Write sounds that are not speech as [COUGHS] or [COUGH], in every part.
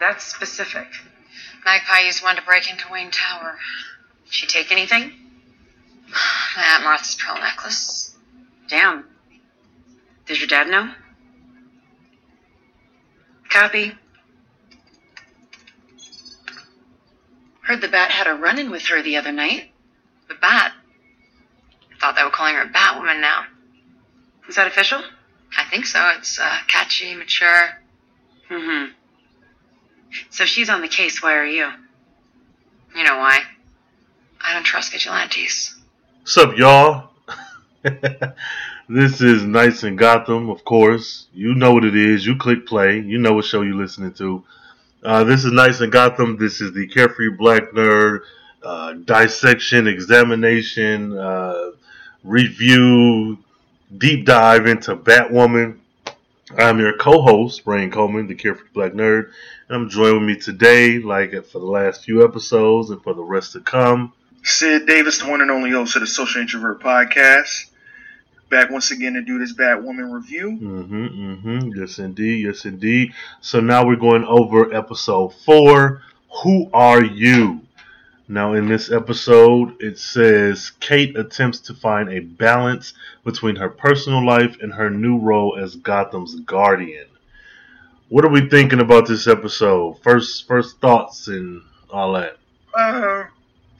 That's specific. Magpie used one to break into Wayne Tower. Did she take anything? [SIGHS] Aunt Martha's pearl necklace. Damn. Does your dad know? Copy. Heard the bat had a run in with her the other night. The bat. Thought they were calling her a Batwoman now. Is that official? I think so. It's uh, catchy, mature. Mm hmm. So if she's on the case, why are you? You know why? I don't trust vigilantes. What's up, y'all? [LAUGHS] this is Nights in Gotham, of course. You know what it is. You click play. You know what show you're listening to. Uh, this is Nights in Gotham. This is the Carefree Black Nerd uh, dissection, examination, uh, review, deep dive into Batwoman. I'm your co-host, Rain Coleman, the Carefree Black Nerd, and I'm joined with me today, like for the last few episodes and for the rest to come. Sid Davis, the one and only host of the Social Introvert Podcast. Back once again to do this Batwoman review. Mm-hmm, mm-hmm. Yes, indeed. Yes, indeed. So now we're going over episode four. Who are you? Now, in this episode, it says Kate attempts to find a balance between her personal life and her new role as Gotham's guardian. What are we thinking about this episode? First, first thoughts and all that. Uh,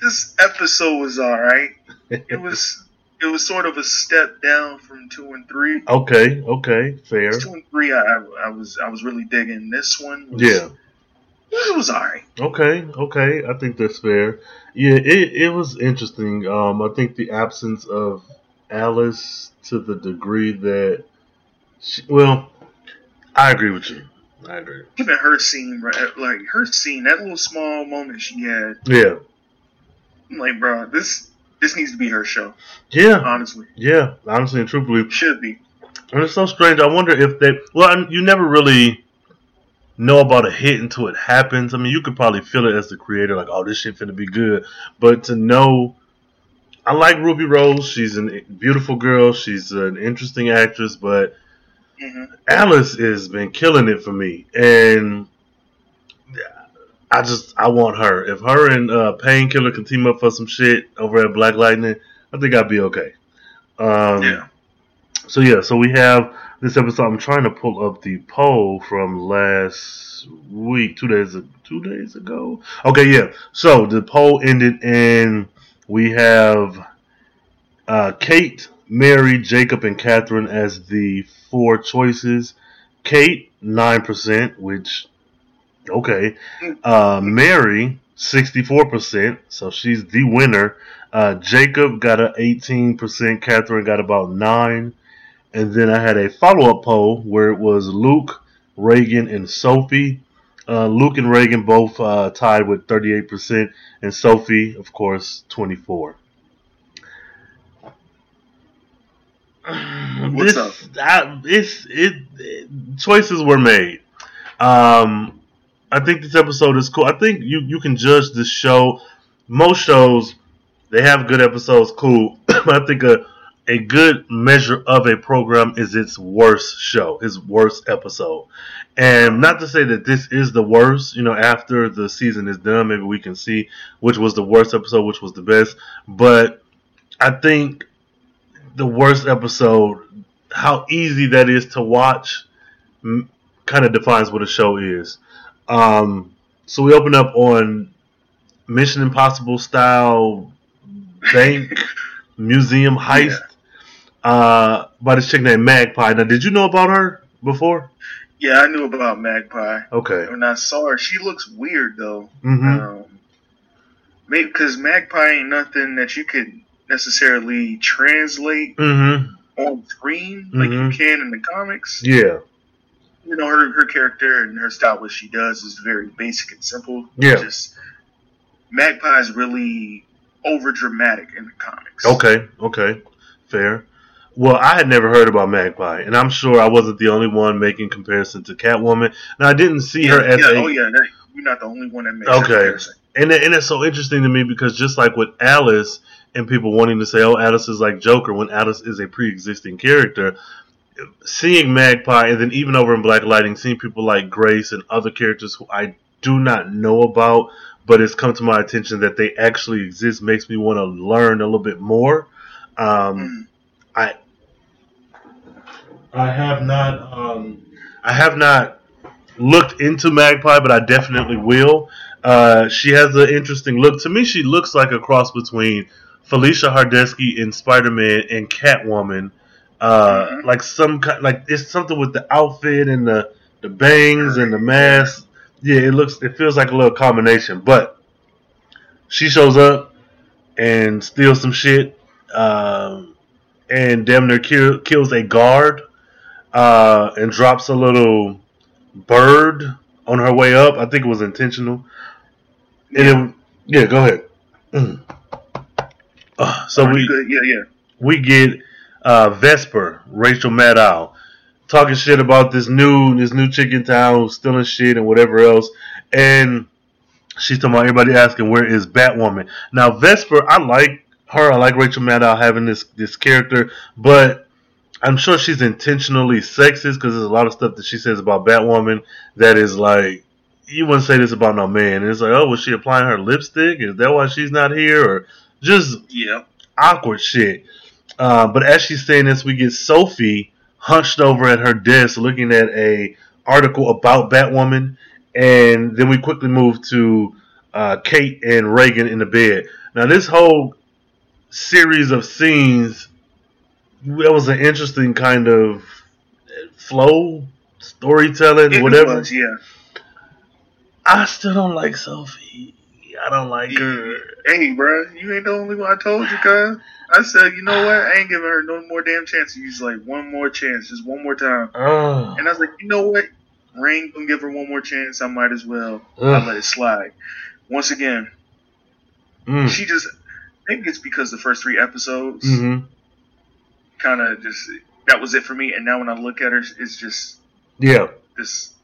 this episode was all right. [LAUGHS] It was it was sort of a step down from two and three. Okay, okay, fair. Two and three, I, I was I was really digging. This one, was, Yeah. it was all right. Okay, okay, I think that's fair. Yeah, it, it was interesting. Um, I think the absence of Alice to the degree that, she, well, I agree with you. I agree. Even her scene, like her scene, that little small moment she had, Yeah, I'm like, bro, this this needs to be her show. yeah, Honestly, yeah. Honestly and truthfully, should be. and it's so strange. I wonder if they. Well, you never really know about a hit until it happens. I mean, you could probably feel it as the creator, like, oh, this shit finna be good. But to know, I like Ruby Rose. She's a beautiful girl. She's an interesting actress, but hmm Alice has been killing it for me, and I just I want her. If her and uh, Painkiller can team up for some shit over at Black Lightning, I think I'd be okay. Um, Yeah. So yeah, so we have this episode. I'm trying to pull up the poll from last week, two days two days ago. Okay, yeah. So the poll ended, and we have uh, Kate, Mary, Jacob, and Catherine as the four choices. Kate nine percent, which okay. Uh, Mary sixty four percent, so she's the winner. Uh, Jacob got a eighteen percent. Catherine got about nine. And then I had a follow up poll where it was Luke, Reagan, and Sophie. Uh, Luke and Reagan both uh, tied with 38%, and Sophie, of course, 24. [SIGHS] What's This- up? I, it's it, it- choices were made. Um, I think this episode is cool. I think you you can judge this show. Most shows they have good episodes, cool. but [COUGHS] I think a a good measure of a program is its worst show, its worst episode. And not to say that this is the worst, you know, after the season is done, maybe we can see which was the worst episode, which was the best. But I think the worst episode, how easy that is to watch, kind of defines what a show is. Um, so we open up on Mission Impossible style bank [LAUGHS] museum heist uh, by this chick named Magpie. Now, did you know about her before? Yeah, I knew about Magpie. Okay. When I saw her, she looks weird though. hmm Um, maybe because Magpie ain't nothing that you could necessarily translate hmm on screen like you Mhm. can in the comics. Yeah. You know, her her character and her style, what she does, is very basic and simple. Yeah. Just Magpie is really over dramatic in the comics. Okay. Okay. Fair. Well, I had never heard about Magpie, and I'm sure I wasn't the only one making comparison to Catwoman. Now, I didn't see Yeah, her as yeah, a oh yeah, that, you're not the only one that makes Okay. and and it's so interesting to me because just like with Alice and people wanting to say, "Oh, Alice is like Joker," when Alice is a pre-existing character, seeing Magpie and then even over in Black Lightning, seeing people like Grace and other characters who I do not know about, but it's come to my attention that they actually exist. Makes me want to learn a little bit more. Um. I I have not um, I have not looked into Magpie, but I definitely will. Uh, she has an interesting look. To me, she looks like a cross between Felicia Hardesky in Spider Man and Catwoman. Uh, Mhm. Like some kind, like it's something with the outfit and the the bangs and the mask. Yeah, it looks, it feels like a little combination. But she shows up and steals some shit, um, and damn near kill, kills a guard, uh, and drops a little bird on her way up. I think it was intentional. And it, yeah, go ahead. Uh, [SIGHS] so Oh, we. Yeah, yeah. we get uh, Vesper, Rachel Maddow, talking shit about this new this new chick in town who's stealing shit and whatever else, and she's talking about everybody asking where is Batwoman. Now Vesper, I like her. I like Rachel Maddow having this this character, but I'm sure she's intentionally sexist because there's a lot of stuff that she says about Batwoman that is like. You wouldn't say this about no man. And it's like, oh, was she applying her lipstick? Is that why she's not here? Or just Yeah. awkward shit. Uh, but as she's saying this, we get Sophie hunched over at her desk looking at a article about Batwoman, and then we quickly move to uh, Kate and Reagan in the bed. Now, this whole series of scenes, that was an interesting kind of flow, storytelling, It whatever. was, yeah. I still don't like Sophie. I don't like her. Hey, bro, you ain't the only one. I told you, cuz. I said, you know what? I ain't giving her no more damn chance. He's like, one more chance, just one more time. And I was like, you know what? Rain gonna give her one more chance. I might as well. I let it slide. Once again, Mm. she just maybe it's because the first three episodes hmm kind of just that was it for me. And now when I look at her, it's just Yeah. this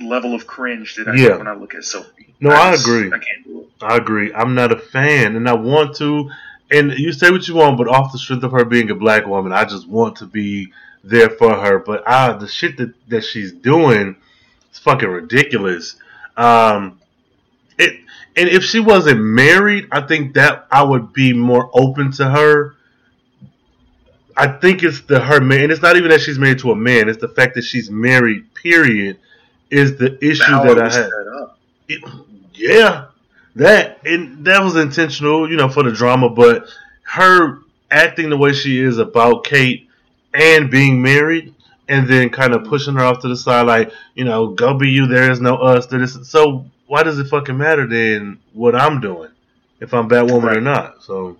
level of cringe that I Yeah. get when I look at Sophie. No, I just- agree. I can't do it. I agree. I'm not a fan, and I want to. And you say what you want, but off the strength of her being a black woman, I just want to be there for her. But ah, the shit that that she's doing is fucking ridiculous. Um, it and if she wasn't married, I think that I would be more open to her. I think it's the her man, and it's not even that she's married to a man. It's the fact that she's married. Period, is the issue that I had. It, yeah, that and that was intentional, you know, for the drama. But her acting the way she is about Kate and being married, and then kind of pushing her off to the side, like you know, go be you. There is no us. There is so. Why does it fucking matter then what I'm doing if I'm Batwoman or not? So.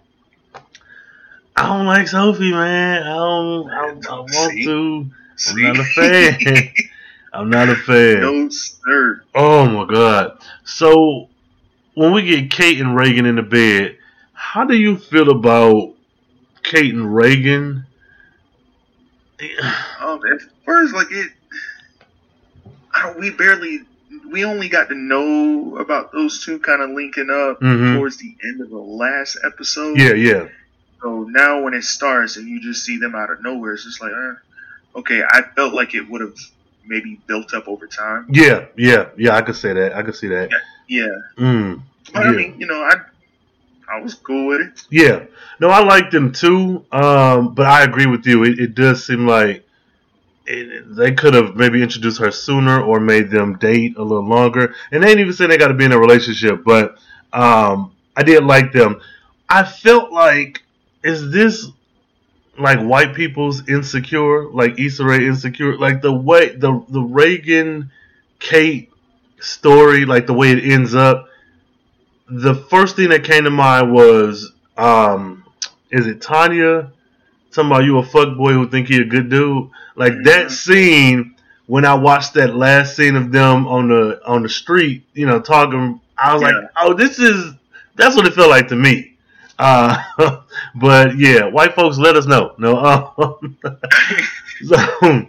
I don't like Sophie, man. I don't. I, I [LAUGHS] want See? to. I'm See? not a fan. [LAUGHS] I'm not a fan. no, sir. Oh my god. So when we get Kate and Reagan in the bed, how do you feel about Kate and Reagan? Um, at first, like it, I don't. We barely. We only got to know about those two kind of linking up Mhm. towards the end of the last episode. Yeah, yeah. So now when it starts and you just see them out of nowhere, it's just like, eh. okay. I felt like it would have maybe built up over time. Yeah, yeah, yeah, I could say that. I could see that. Yeah, Mm. but Yeah. I mean, you know, I I was cool with it. Yeah. No, I like them too. Um, but I agree with you. It, it does seem like it, they could have maybe introduced her sooner or made them date a little longer. And they ain't even saying they got to be in a relationship, but um, I did like them. I felt like, is this like white people's insecure, like Issa Rae insecure, like the way the the Reagan Kate story, like the way it ends up the first thing that came to mind was, um, is it Tanya? Talking about you a fuck boy who think he a good dude. Like that Mhm. scene when I watched that last scene of them on the on the street, you know, talking. I was like, oh, this is that's what it felt like to me. Uh, [LAUGHS] but yeah, white folks, let us know. No, um, [LAUGHS] so,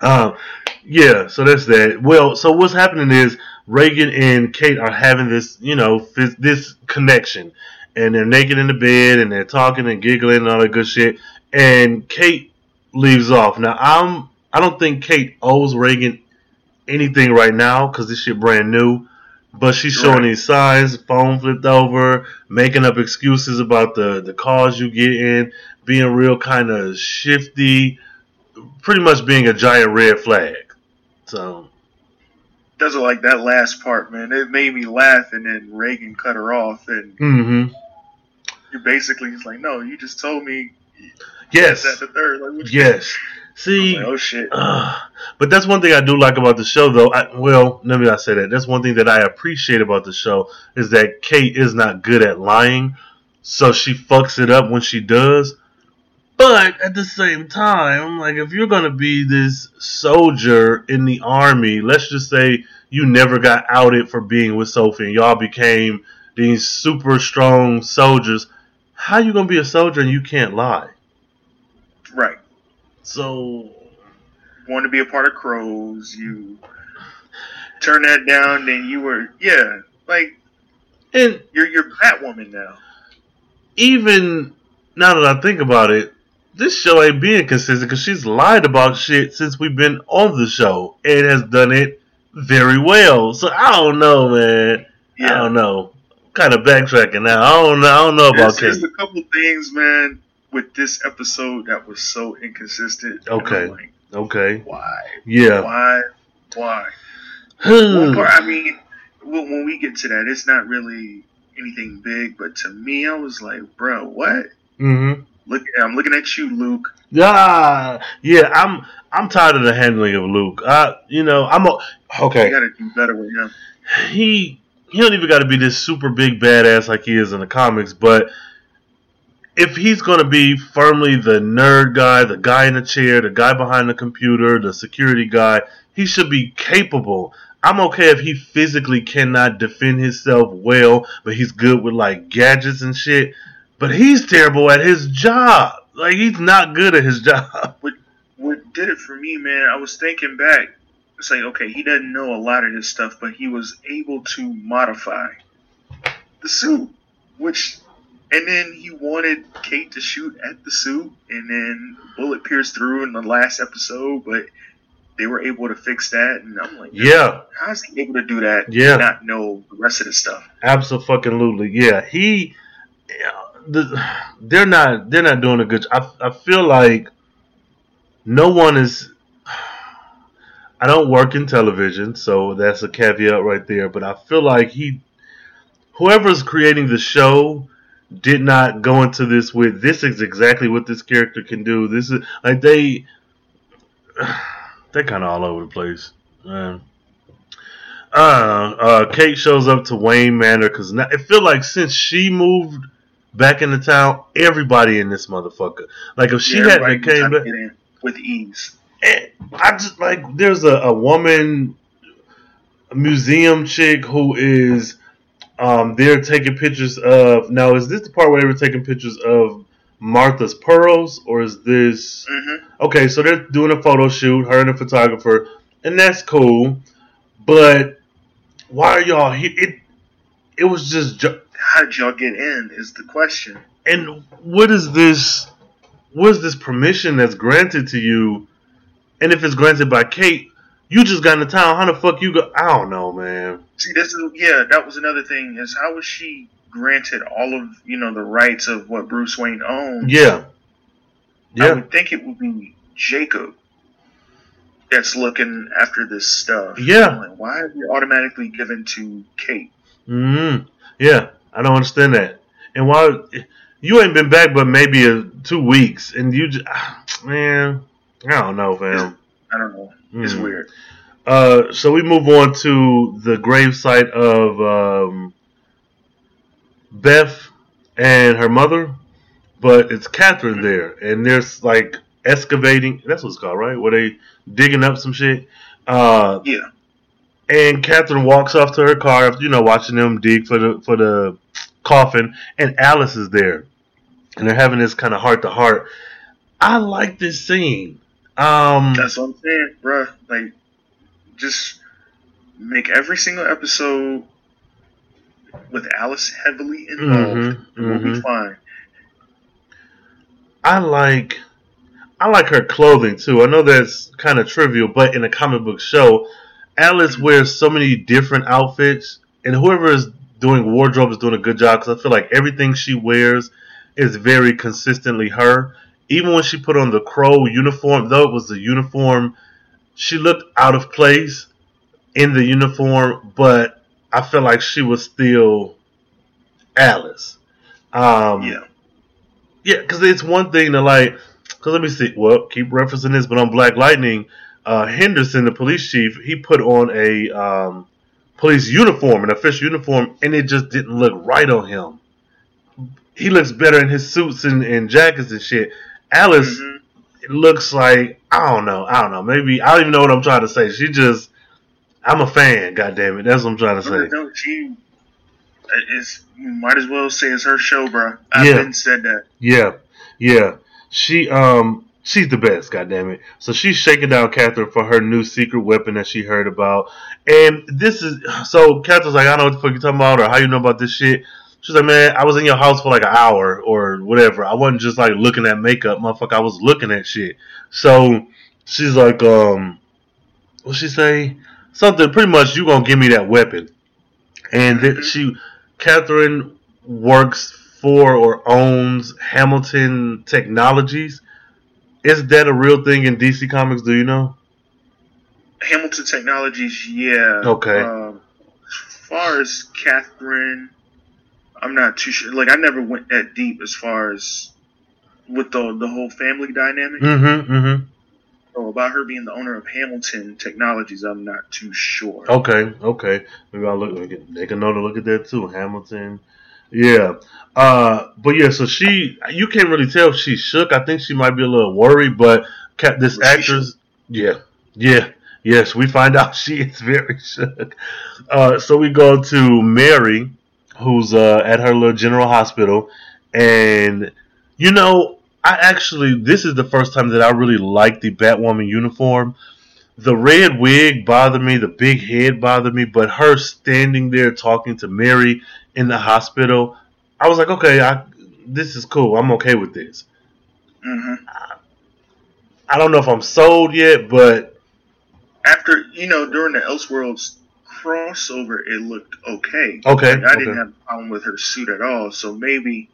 um, yeah, so that's that. Well, so what's happening is Reagan and Kate are having this, you know, this, this connection, and they're naked in the bed and they're talking and giggling and all that good shit. And Kate leaves off. Now, I'm I don't think Kate owes Reagan anything right now because this shit brand new. But she's showing Right. these signs, phone flipped over, making up excuses about the, the cars you get in, being real kind of shifty, pretty much being a giant red flag. So, Doesn't like that last part, man. It made me laugh, and then Reagan cut her off, and hmm you basically it's like, no, you just told me yes, that the third. Like, yes. See, like, oh shit. Uh, but that's one thing I do like about the show, though. I, well, let me not say that. That's one thing that I appreciate about the show is that Kate is not good at lying, so she fucks it up when she does. But at the same time, like if you're gonna be this soldier in the army, let's just say you never got outed for being with Sophie, and y'all became these super strong soldiers. How you gonna be a soldier and you can't lie? Right. So Want to be a part of Crows? You turn that down, then you were yeah, like and you're you're Batwoman now. even now that I think about it, this show ain't being consistent because she's lied about shit since we've been on the show and has done it very well. So I don't know, man. I don't know. kind of backtracking now. I don't know. I don't know about There's, there's a couple things, man, with this episode that was so inconsistent. Okay. like, Okay. why? Yeah. Why? Why? One [SIGHS] part, I mean, when, we get to that, it's not really anything big, but to me, I was like, bro, what? mm-hmm. Look, I'm looking at you, Luke. Ah, yeah. I'm. I'm tired of the handling of Luke. I, you know, I'm a, You okay. gotta do better with him. he he don't even got to be this super big badass like he is in the comics, but if he's going to be firmly the nerd guy, the guy in the chair, the guy behind the computer, the security guy, he should be capable. I'm okay if he physically cannot defend himself well, but he's good with like gadgets and shit. But he's terrible at his job. Like he's not good at his [LAUGHS] job. What did it for me, man? I was thinking back. It's like, okay, he doesn't know a lot of this stuff, but he was able to modify the suit, which, and then he wanted Kate to shoot at the suit, and then bullet pierced through in the last episode, but they were able to fix that, and I'm like, Yeah, how's he able to do that? Yeah. and not know the rest of the stuff. Absolutely, yeah. He, the, they're not, they're not doing a good. I, I feel like no one is. I don't work in television, so that's a caveat right there. But I feel like he, whoever's creating the show, did not go into this with this is exactly what this character can do. This is like they, [SIGHS] they're kind of all over the place. Um, uh, uh, Kate shows up to Wayne Manor because now it feel like since she moved back into town, everybody in this motherfucker. Like if she Yeah, hadn't came back, with ease. I just like there's a, a woman, a museum chick who is um there taking pictures of. Now is this the part where they were taking pictures of Martha's pearls, or is this? hmm Okay, so they're doing a photo shoot, her and the photographer, and that's cool. But why are y'all here? It it was just, ju- How did y'all get in? Is the question. and what is this? What is this permission that's granted to you? And if it's granted by Kate, you just got into town. How the fuck you go? I don't know, man. See, this is yeah. That was another thing. Is how was she granted all of you know the rights of what Bruce Wayne owned? Yeah, yeah. I would think it would be Jacob that's looking after this stuff. Yeah. Like, why are you automatically given to Kate? mm-hmm. yeah. I don't understand that. And why you ain't been back but maybe a, two weeks, and you just man, I don't know, fam. I don't know. It's Mm. weird. Uh, so we move on to the gravesite of um, Beth and her mother, but it's Catherine there, and there's like excavating. That's what it's called, right? Where they digging up some shit. Uh, Yeah. and Catherine walks off to her car after you know watching them dig for the for the coffin, and Alice is there, and they're having this kind of heart to heart. I like this scene. Um, That's what I'm saying, bro. Like, just make every single episode with Alice heavily involved. Mhm, We'll be mhm. fine. I like I like her clothing too. I know that's kind of trivial, but in a comic book show, Alice wears so many different outfits and whoever is doing wardrobe is doing a good job because I feel like everything she wears is very consistently her. Even when she put on the crow uniform, though it was the uniform, she looked out of place in the uniform, but I felt like she was still Alice. Um, Yeah. yeah, because it's one thing to like. Because let me see. Well, keep referencing this, but on Black Lightning, uh, Henderson, the police chief, he put on a um, police uniform, an official uniform, and it just didn't look right on him. He looks better in his suits and, and jackets and shit. Alice, Mhm. it looks like I don't know. I don't know. Maybe I don't even know what I'm trying to say. She just, I'm a fan. God damn it, that's what I'm trying to say. No, she is. Might as well say it's her show, bro. I've Yeah. been said that. Yeah, yeah. She um she's the best, goddamn it. So she's shaking down Catherine for her new secret weapon that she heard about. And this is so Catherine's like, I don't know what the fuck you're talking about or how you know about this shit. She's like, Man, I was in your house for like an hour or whatever. I wasn't just like looking at makeup, motherfucker, I was looking at shit. So she's like, um what she say? Something pretty much you gonna give me that weapon. And then Mhm. she Catherine works for or owns Hamilton Technologies. Is that a real thing in DC Comics? Do you know? Hamilton Technologies, yeah. Okay. Um, as far as Catherine, I'm not too sure. Like, I never went that deep as far as with the the whole family dynamic. Mm-hmm. Mm-hmm. So about her being the owner of Hamilton Technologies, I'm not too sure. Okay. Okay. Maybe I'll look. Make a note to look at that too. Hamilton. Yeah. Uh. But yeah. So she. You can't really tell if she's shook. I think she might be a little worried. But this actress. Yeah. Yeah. Yes. We find [LAUGHS] out she is very shook. Uh. So we go to Mary, who's uh at her little general hospital, and you know. I actually, this is the first time that I really like the Batwoman uniform the red wig bothered me, the big head bothered me, but her standing there talking to Mary in the hospital, I was like, okay, I, this is cool. I'm okay with this. hmm I don't know if I'm sold yet, but After you know, during the Elseworlds crossover, it looked okay. okay, Like, I didn't have a problem with her suit at all. So maybe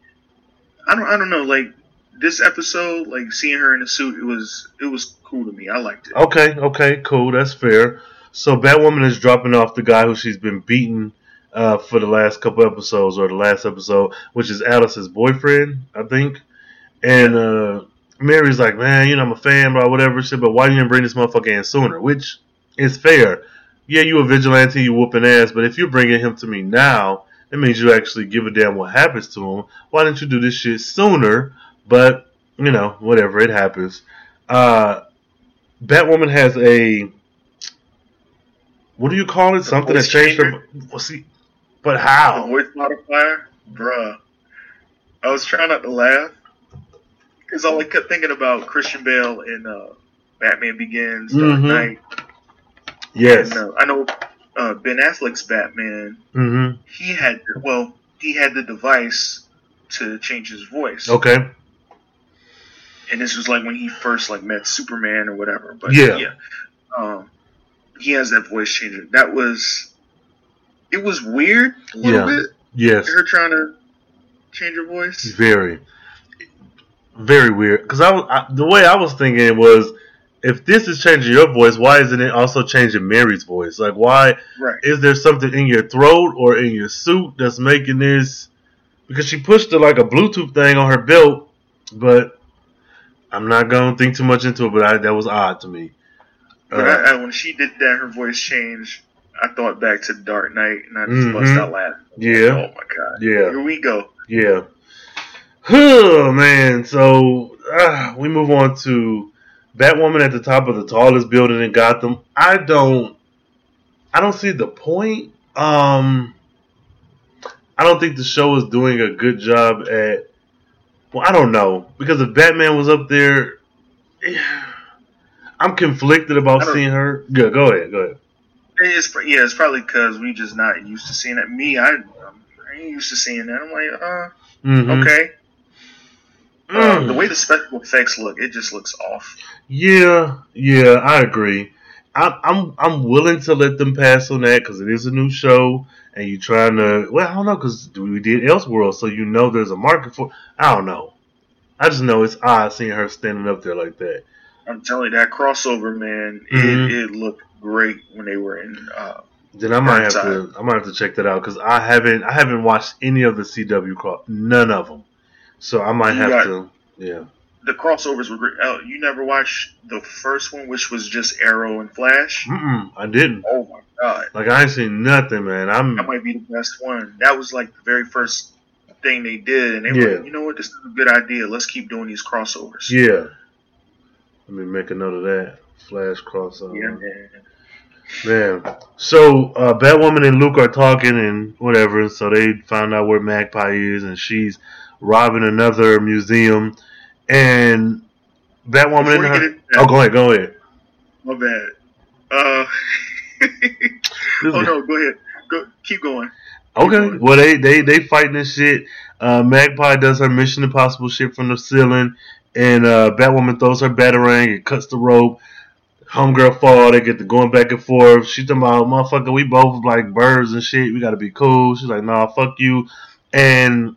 I don't. I don't know. Like this episode, like seeing her in a suit, it was it was cool to me. I liked it. Okay, okay, cool. That's fair. So Batwoman is dropping off the guy who she's been beating uh, for the last couple episodes, or the last episode, which is Alice's boyfriend, I think. And uh, Mary's like, man, you know, I'm a fan, blah, whatever shit, but why you didn't bring this motherfucker in sooner? Which is fair. Yeah, you a vigilante, you whooping ass, but if you're bringing him to me now, it means you actually give a damn what happens to him. Why didn't you do this shit sooner? But, you know, whatever, it happens. Uh, Batwoman has a what do you call it? Something that changed her. Well, see, but The how? voice modifier, bruh. I was trying not to laugh because all I kept thinking about Christian Bale in uh, Batman Begins, Dark Mhm. Knight, Yes. and uh, I know uh, Ben Affleck's Batman. Mm-hmm. He had well, he had the device to change his voice. Okay. and this was like when he first like met Superman or whatever. But Yeah. um, he has that voice changer. That was it was weird a little Yeah. bit. Yes. Her trying to change her voice. Very. Very weird. Because I, was- I, the way I was thinking was, if this is changing your voice, why isn't it also changing Mary's voice? Like, why Right. is there something in your throat or in your suit that's making this? Because she pushed it like a Bluetooth thing on her belt, but I'm not gonna think too much into it. But I, that was odd to me. But Uh, I, I, when she did that, her voice changed. I thought back to Dark Knight, and I just bust Mhm. out laughing. yeah, Oh my god. yeah, Here we go. yeah. Oh man, so uh, we move on to Batwoman at the top of the tallest building in Gotham. I don't, I don't see the point. Um, I don't think the show is doing a good job at. Well, I don't know because if Batman was up there, [SIGHS] I'm conflicted about seeing her. Good, go ahead, go ahead. It's yeah, it's probably because we just not used to seeing that. Me, I, I ain't used to seeing that. I'm like, uh, Mhm. okay. Mm. the way the special effects look, it just looks off. Yeah, yeah, I agree. I'm I'm I'm willing to let them pass on that because it is a new show, and you're trying to. Well, I don't know because we did Elseworld, so you know there's a market for. I don't know. I just know it's odd seeing her standing up there like that. I'm telling you that crossover, man. Mhm. It, it looked great when they were in. Uh, Then I might have Dark to I might have to check that out because I haven't I haven't watched any of the CW cross none of them, so I might You have got- to. Yeah. the crossovers were great. Uh, you never watched the first one, which was just Arrow and Flash. Mm-mm, I didn't. Oh my god, Like I ain't seen nothing, man. I'm that might be the best one. That was like the very first thing they did, and they were Yeah. like, you know what, this is a good idea. Let's keep doing these crossovers. yeah. Let me make a note of that. Flash crossover. Yeah, man. Man, so uh, Batwoman and Luke are talking and whatever. So they find out where Magpie is, and she's robbing another museum. And Batwoman Before and her. into that, Oh, go ahead, go ahead. my bad. Uh, [LAUGHS] oh no, go ahead. Go, keep going. Okay, well they they they fighting this shit. Uh, Magpie does her Mission Impossible shit from the ceiling, and uh, Batwoman throws her batarang and cuts the rope. Homegirl fall. They get to going back and forth. She talking about motherfucker. We both like birds and shit. We gotta be cool. She's like, nah, fuck you. And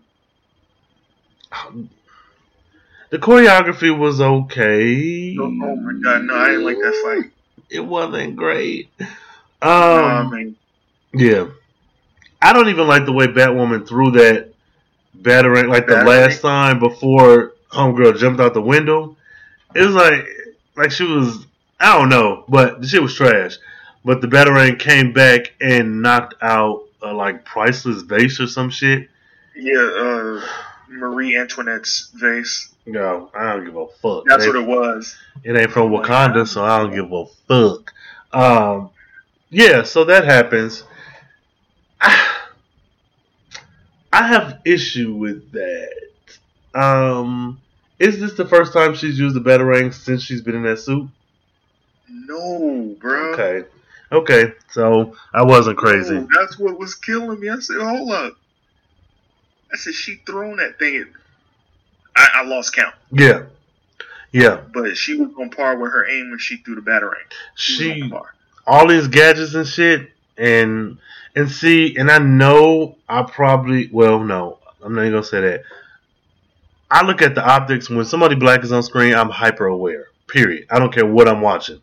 the choreography was okay. Oh, oh my god, no, I didn't like that fight. It wasn't great. Um, nah, man. yeah. I don't even like the way Batwoman threw that battering like the Batarang? last time before Homegirl jumped out the window. It was like like she was I don't know, but the shit was trash. But the battering came back and knocked out a like priceless vase or some shit. Yeah, uh, Marie Antoinette's vase. No, I don't give a fuck. That's it, what it was. it ain't from Wakanda, so I don't give a fuck. Um, yeah, so that happens. I have issue with that. Um, is this the first time she's used the batarang since she's been in that suit? No, bro. Okay, okay. So I wasn't crazy. No, that's what was killing me. I said, hold up. I said, she thrown that thing. At, I, I lost count, Yeah, yeah. but she was on par with her aim when she threw the batarang. She, was She on par. all these gadgets and shit, and and see, and I know I probably well, no, I'm not even gonna say that. I look at the optics when somebody black is on screen. I'm hyper aware. Period. I don't care what I'm watching.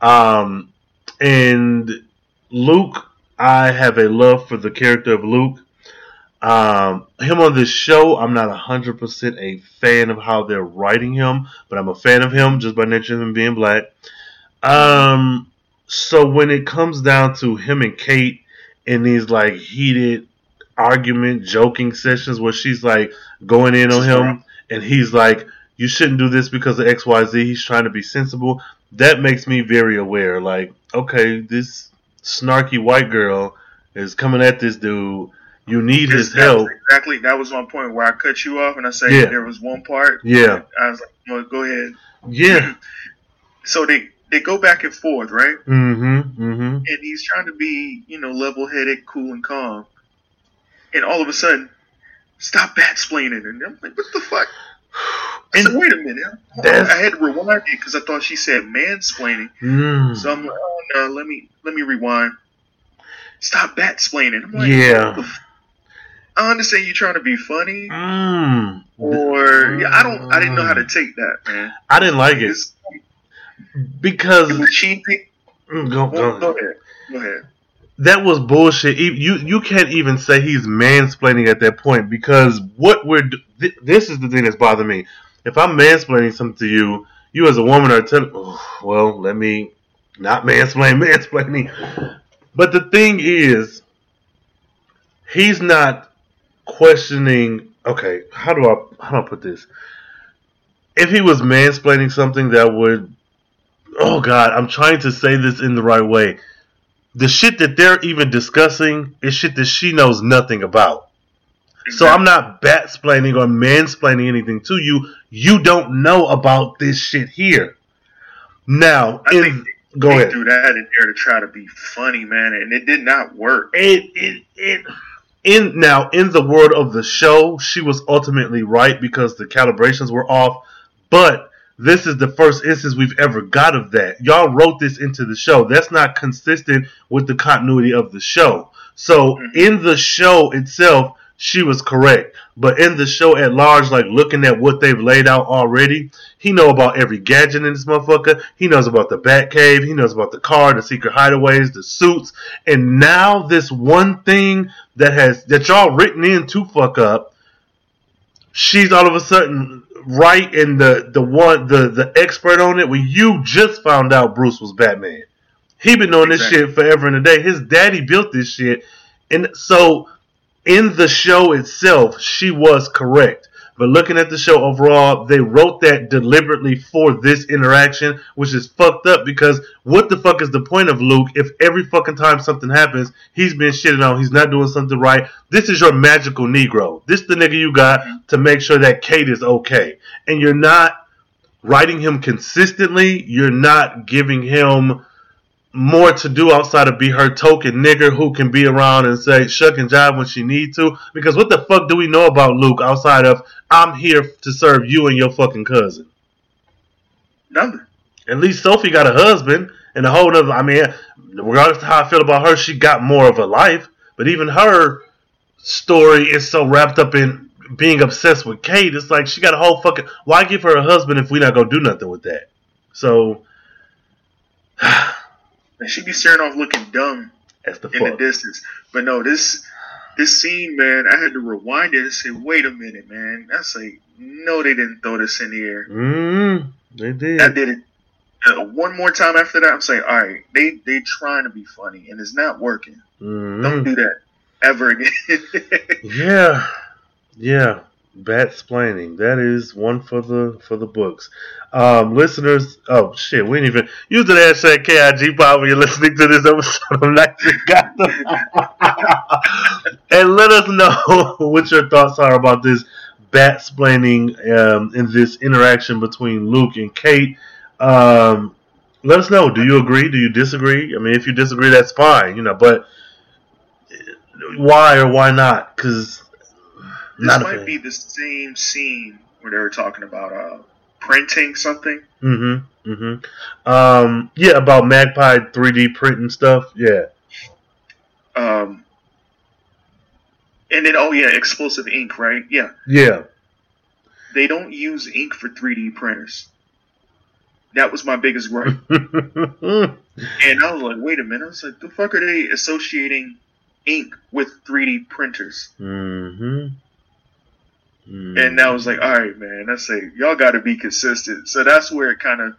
Um, and Luke, I have a love for the character of Luke. Um, him on this show, I'm not hundred percent a fan of how they're writing him, but I'm a fan of him just by nature of him being black. Um, so when it comes down to him and Kate in these like heated argument, joking sessions where she's like going in on him, and he's like, "You shouldn't do this because of X, Y, Z." He's trying to be sensible. That makes me very aware. Like, okay, this snarky white girl is coming at this dude. You need his help. exactly. That was my point where I cut you off and I said Yeah. there was one part. Yeah, I was like, no, go ahead. yeah. So they they go back and forth, right? Mm-hmm. Mm-hmm. And he's trying to be, you know, level headed, cool and calm. And all of a sudden, stop bat splaining. And I'm like, what the fuck? I said, And wait a minute. I had to rewind it because I thought she said mansplaining. mm, So I'm like, oh no, let me let me rewind. Stop bat splaining. I'm like, Yeah. What the f- I understand you trying to be funny, mm. or yeah, I don't. I didn't know how to take that, man. I didn't like it It's, because it. Mm, go, Go, go. go ahead. Go ahead. that was bullshit. You you can't even say he's mansplaining at that point because what we're th- this is the thing that's bothering me. If I'm mansplaining something to you, you as a woman are telling, oh, well, let me not mansplain, [LAUGHS] mansplaining. But the thing is, he's not questioning. Okay, how do I how do I put this? If he was mansplaining something that would, oh God, I'm trying to say this in the right way the shit that they're even discussing is shit that she knows nothing about. So I'm not batsplaining or mansplaining anything to you. You don't know about this shit here. Now, I in, think go ahead. threw that in there to try to be funny, man, and it did not work. It, it, it, in now in the world of the show, she was ultimately right because the calibrations were off. But this is the first instance we've ever got of that. Y'all wrote this into the show. That's not consistent with the continuity of the show. So Mhm. in the show itself, she was correct. But in the show at large, like looking at what they've laid out already, he know about every gadget in this motherfucker. He knows about the Batcave. He knows about the car, the secret hideaways, the suits, and now this one thing that has that y'all written in to fuck up. She's all of a sudden right in the the one the the expert on it when you just found out Bruce was Batman. He been doing this shit forever and a day. His daddy built this shit, and so in the show itself, she was correct. But looking at the show overall, they wrote that deliberately for this interaction, which is fucked up because what the fuck is the point of Luke if every fucking time something happens, he's been shitted on, he's not doing something right? This is your magical Negro. This the nigga you got to make sure that Kate is okay. And you're not writing him consistently, you're not giving him more to do outside of be her token nigger who can be around and say shuck and jive when she need to. Because what the fuck do we know about Luke outside of I'm here to serve you and your fucking cousin? Nothing. At least Sophie got a husband and a whole nother. I mean, regardless of how I feel about her, she got more of a life. But even her story is so wrapped up in being obsessed with Kate. It's like she got a whole fucking. Why give her a husband if we not gonna do nothing with that? So [SIGHS] And she be staring off looking dumb that's the in the distance. But no, this this scene, man, I had to rewind it and say, wait a minute, man. That's like, no, they didn't throw this in here. Mm, they did. I did it uh, one more time after that. I'm saying, all right, they they trying to be funny and it's not working. Mhm. Don't do that ever again. [LAUGHS] Yeah, yeah. Bat splaining. That is one for the for the books. Um, listeners, oh shit, we didn't even use the hashtag KIG when you're listening to this episode of in Gotham. and let us know [LAUGHS] what your thoughts are about this bat splaining um, in this interaction between Luke and Kate. Um, let us know. Do you agree? Do you disagree? I mean, if you disagree, that's fine, you know. But why or why not? Because this might be the same scene where they were talking about uh, printing something. Mm-hmm. Mm-hmm. Um, yeah, about Magpie 3D printing stuff. Yeah. Um, and then, oh yeah, explosive ink, right? Yeah, Yeah. they don't use ink for 3D printers. That was my biggest gripe. [LAUGHS] And I was like, wait a minute. I was like, the fuck are they associating ink with 3D printers? Mm-hmm. And I was like, all right, man. That's like, y'all got to be consistent. So that's where it kind of,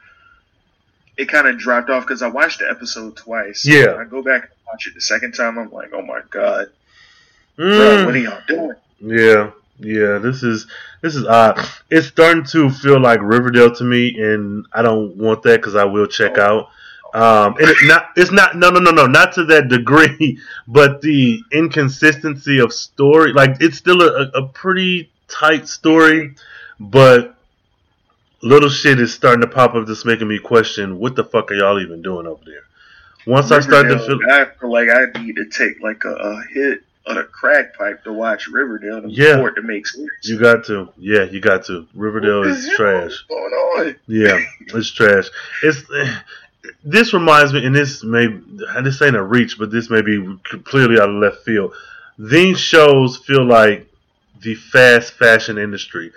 it kind of dropped off because I watched the episode twice. Yeah. I go back and watch it the second time. I'm like, oh my god, Mm. bro, what are y'all doing? Yeah, yeah. This is this is odd. It's starting to feel like Riverdale to me, and I don't want that because I will check out. Um, and it's not it's not no no no no not to that degree, [LAUGHS] but the inconsistency of story. Like it's still a, a pretty tight story, but little shit is starting to pop up that's making me question what the fuck are y'all even doing over there. Once I start to feel I feel like I need to take like a, a hit of a crack pipe to watch Riverdale to Yeah. to make sense. you got to yeah you got to Riverdale is trash. is going on? Yeah, it's trash. It's [SIGHS] this reminds me, and this may this ain't a reach, but this may be completely out of left field. These shows feel like the fast fashion industry,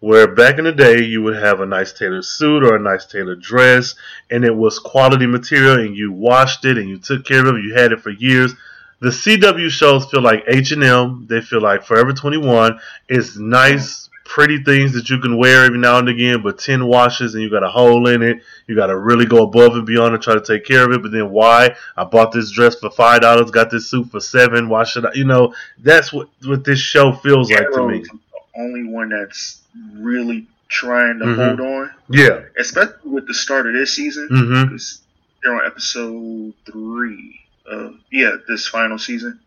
where back in the day you would have a nice tailored suit or a nice tailored dress, and it was quality material, and you washed it and you took care of it. You had it for years. The CW shows feel like H and M. They feel like Forever Twenty One. It's nice, pretty things that you can wear every now and again, but ten washes and you got a hole in it. You got to really go above and beyond and try to take care of it. But then why? I bought this dress for five dollars, got this suit for seven. Why should I? You know, that's what what this show feels like to me. The only one that's really trying to Mhm. hold on, Yeah. especially with the start of this season. Mm-hmm. because they're on episode three of yeah this final season.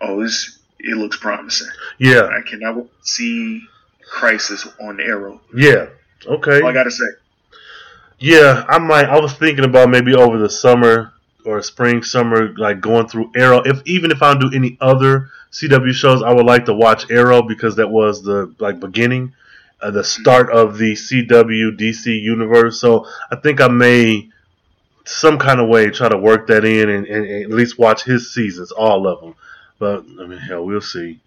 Oh, this it looks promising. Yeah. I cannot see Crisis on Arrow. Yeah. Okay. All I gotta say, Yeah, I might. I was thinking about maybe over the summer or spring, summer, like going through Arrow. If even if I don't do any other CW shows, I would like to watch Arrow because that was the like beginning. uh, the start of the CW DC universe. So I think I may some kind of way try to work that in and, and, and at least watch his seasons, all of them. But I mean, hell, we'll see.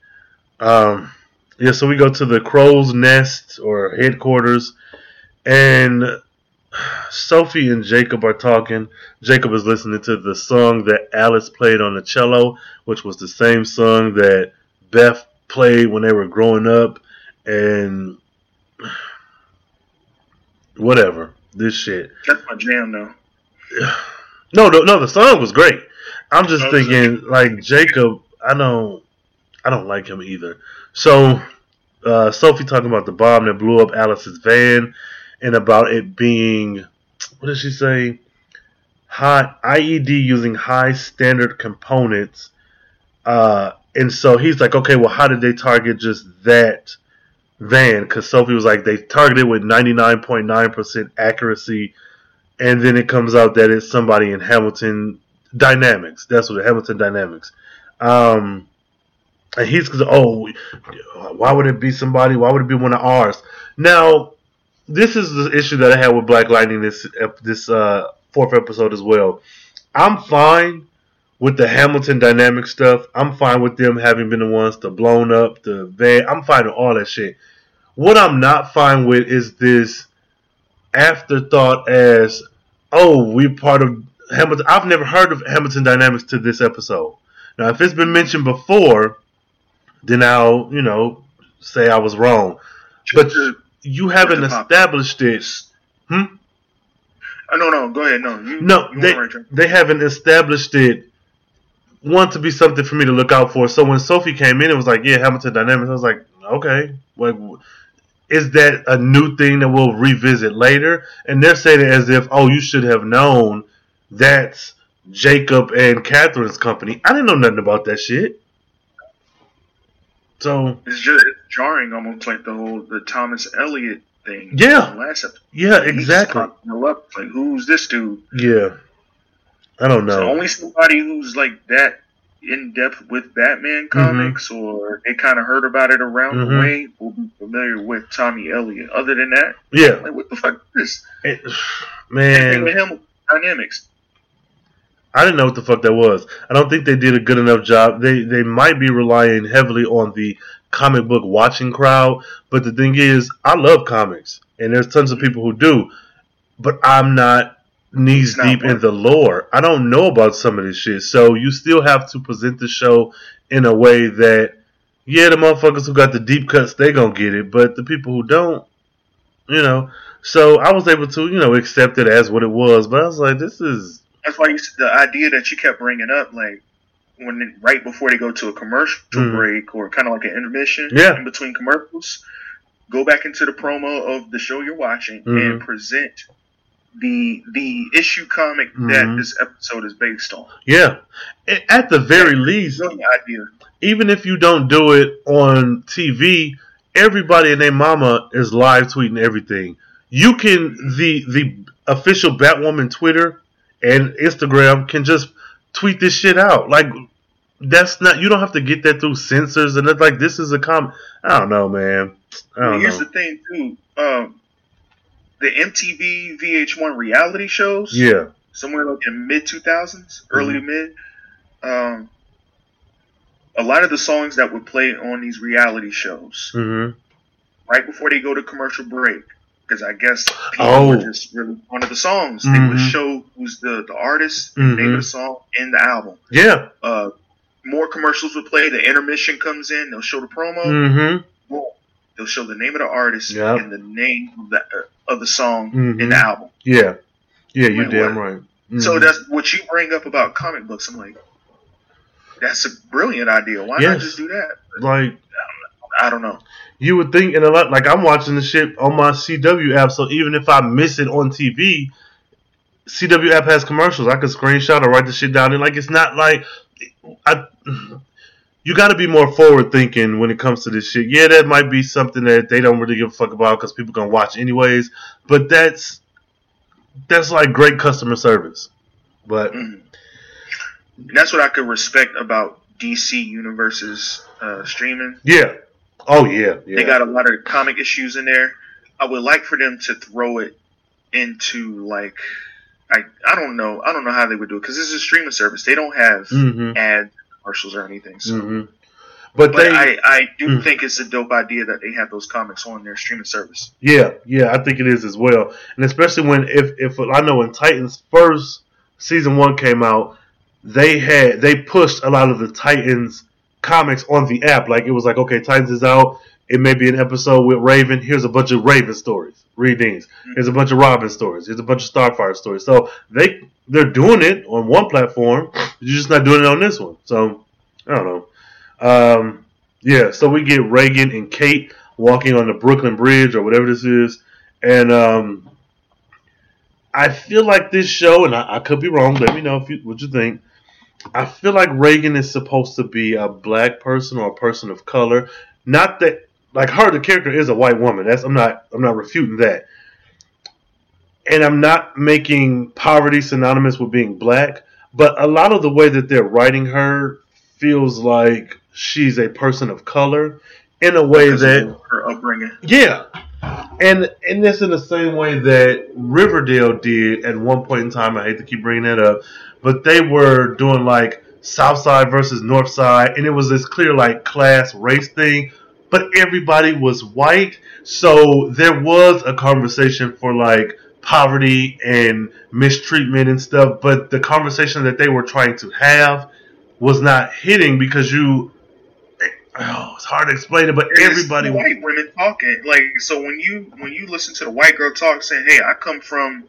Um, yeah, so we go to the crow's nest or headquarters, and Sophie and Jacob are talking. Jacob is listening to the song that Alice played on the cello, which was the same song that Beth played when they were growing up, and whatever. This shit. That's my jam, though. No, no, no. The song was great. I'm just thinking, like Jacob. I don't, I don't like him either. So, uh, Sophie talking about the bomb that blew up Alice's van, and about it being, what did she say? High IED using high standard components. Uh, and so he's like, okay, well, how did they target just that van? Because Sophie was like, they targeted with 99.9% accuracy and then it comes out that it's somebody in Hamilton Dynamics. That's what Hamilton Dynamics. Um, and he's because oh, why would it be somebody? Why would it be one of ours? Now, this is the issue that I had with Black Lightning this this uh, fourth episode as well. I'm fine with the Hamilton dynamic stuff. I'm fine with them having been the ones to blown up the van. I'm fine with all that shit. What I'm not fine with is this afterthought as, oh, we're part of Hamilton. I've never heard of Hamilton Dynamics to this episode. Now, if it's been mentioned before, then I'll, you know, say I was wrong. But you haven't Just to pop. established it. Hmm? Oh, no, no, go ahead. No, you, No, you they, right, they haven't established it. Want to be something for me to look out for. So when Sophie came in, it was like, yeah, Hamilton Dynamics. I was like, okay, like, is that a new thing that we'll revisit later? And they're saying it as if, oh, you should have known that's Jacob and Catherine's company. I didn't know nothing about that shit. So It's just it's jarring, almost like the whole the Thomas Elliott thing. Yeah. Last episode. yeah, exactly. up, Like, who's this dude? Yeah, I don't So know. only somebody who's like that in depth with Batman Mm-hmm. comics, or they kind of heard about it around Mhm. the way, will be familiar with Tommy Elliott. Other than that, Yeah, like what the fuck is It- [SIGHS] man. With him, dynamics. I didn't know what the fuck that was. I don't think they did a good enough job. They they might be relying heavily on the comic book watching crowd, but the thing is, I love comics, and there's tons of people who do, but I'm not knees not deep in the lore. I don't know about some of this shit, so you still have to present the show in a way that, yeah, the motherfuckers who got the deep cuts they gonna get it, but the people who don't, you know. So I was able to, you know, accept it as what it was, but I was like, this is That's why you, the idea that you kept bringing up, like when right before they go to a commercial Mhm. break or kind of like an intermission Yeah. in between commercials, go back into the promo of the show you're watching Mhm. and present the the issue comic that Mhm. this episode is based on. Yeah. At the very least, Brilliant idea. even if you don't do it on TV, everybody and their mama is live tweeting everything. You can the the official Batwoman Twitter and Instagram can just tweet this shit out. Like that's not you don't have to get that through censors and it's like this is a comment. I don't know, man. I don't Here's know. the thing too. Um, the MTV VH1 reality shows, Yeah. somewhere like in mid 2000s, early Mm-hmm. to mid, um, a lot of the songs that would play on these reality shows hmm right before they go to commercial break, because I guess people Oh. were just really one of the songs. They would Mhm. show who's the the artist, the name of the song, and the album. Yeah. Uh, more commercials would play. The intermission comes in. They'll show the promo. hmm Boom. They'll show the name of the artist Yep. and the name of the uh, of the song Mhm. in the album. Yeah. Yeah, you're damn what? right. So Mhm. that's what you bring up about comic books. I'm like, that's a brilliant idea. Why Yes. not just do that? like I don't know. you would think in a lot like I'm watching the shit on my CW app, so even if I miss it on TV, CW app has commercials. I could screenshot or write the shit down. And like it's not like I. You got to be more forward thinking when it comes to this shit. Yeah, that might be something that they don't really give a fuck about because people gonna watch anyways. But that's that's like great customer service. But Mhm. That's what I could respect about DC Universe's uh, streaming. yeah, Oh yeah, yeah. They got a lot of comic issues in there. I would like for them to throw it into like I I don't know I don't know how they would do it because this is a streaming service. They don't have hmm ads, commercials, or anything. So. hmm But, But they, I, I do Mm. think it's a dope idea that they have those comics on their streaming service. yeah, yeah, I think it is as well, and especially when if if I know when Titans first season one came out, they had they pushed a lot of the Titans comics on the app. Like it was like, okay, Titans is out. It may be an episode with Raven. Here's a bunch of Raven stories. Read these. Here's a bunch of Robin stories. Here's a bunch of Starfire stories. So they they're doing it on one platform. You're just not doing it on this one. So I don't know. Um, yeah. So we get Reagan and Kate walking on the Brooklyn Bridge or whatever this is, and um, I feel like this show, and I, I could be wrong. Let me know if you, what you think. I feel like Reagan is supposed to be a black person or a person of color. Not that like her, the character is a white woman. That's I'm not I'm not refuting that. And I'm not making poverty synonymous with being black, but a lot of the way that they're writing her feels like she's a person of color in a way because that of her upbringing. yeah. And and this in the same way that Riverdale did at one point in time. I hate to keep bringing that up, but they were doing like South Side versus North Side, and it was this clear like class race thing. But everybody was white, so there was a conversation for like poverty and mistreatment and stuff. But the conversation that they were trying to have was not hitting because you. Oh, it's hard to explain it, but It's everybody white women talking like so when you when you listen to the white girl talk saying, "Hey, I come from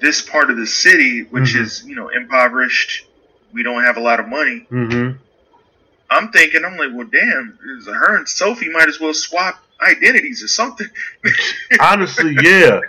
this part of the city, which Mhm. is you know impoverished. We don't have a lot of money." hmm I'm thinking, I'm like, well, damn, is her and Sophie might as well swap identities or something. [LAUGHS] Honestly, yeah.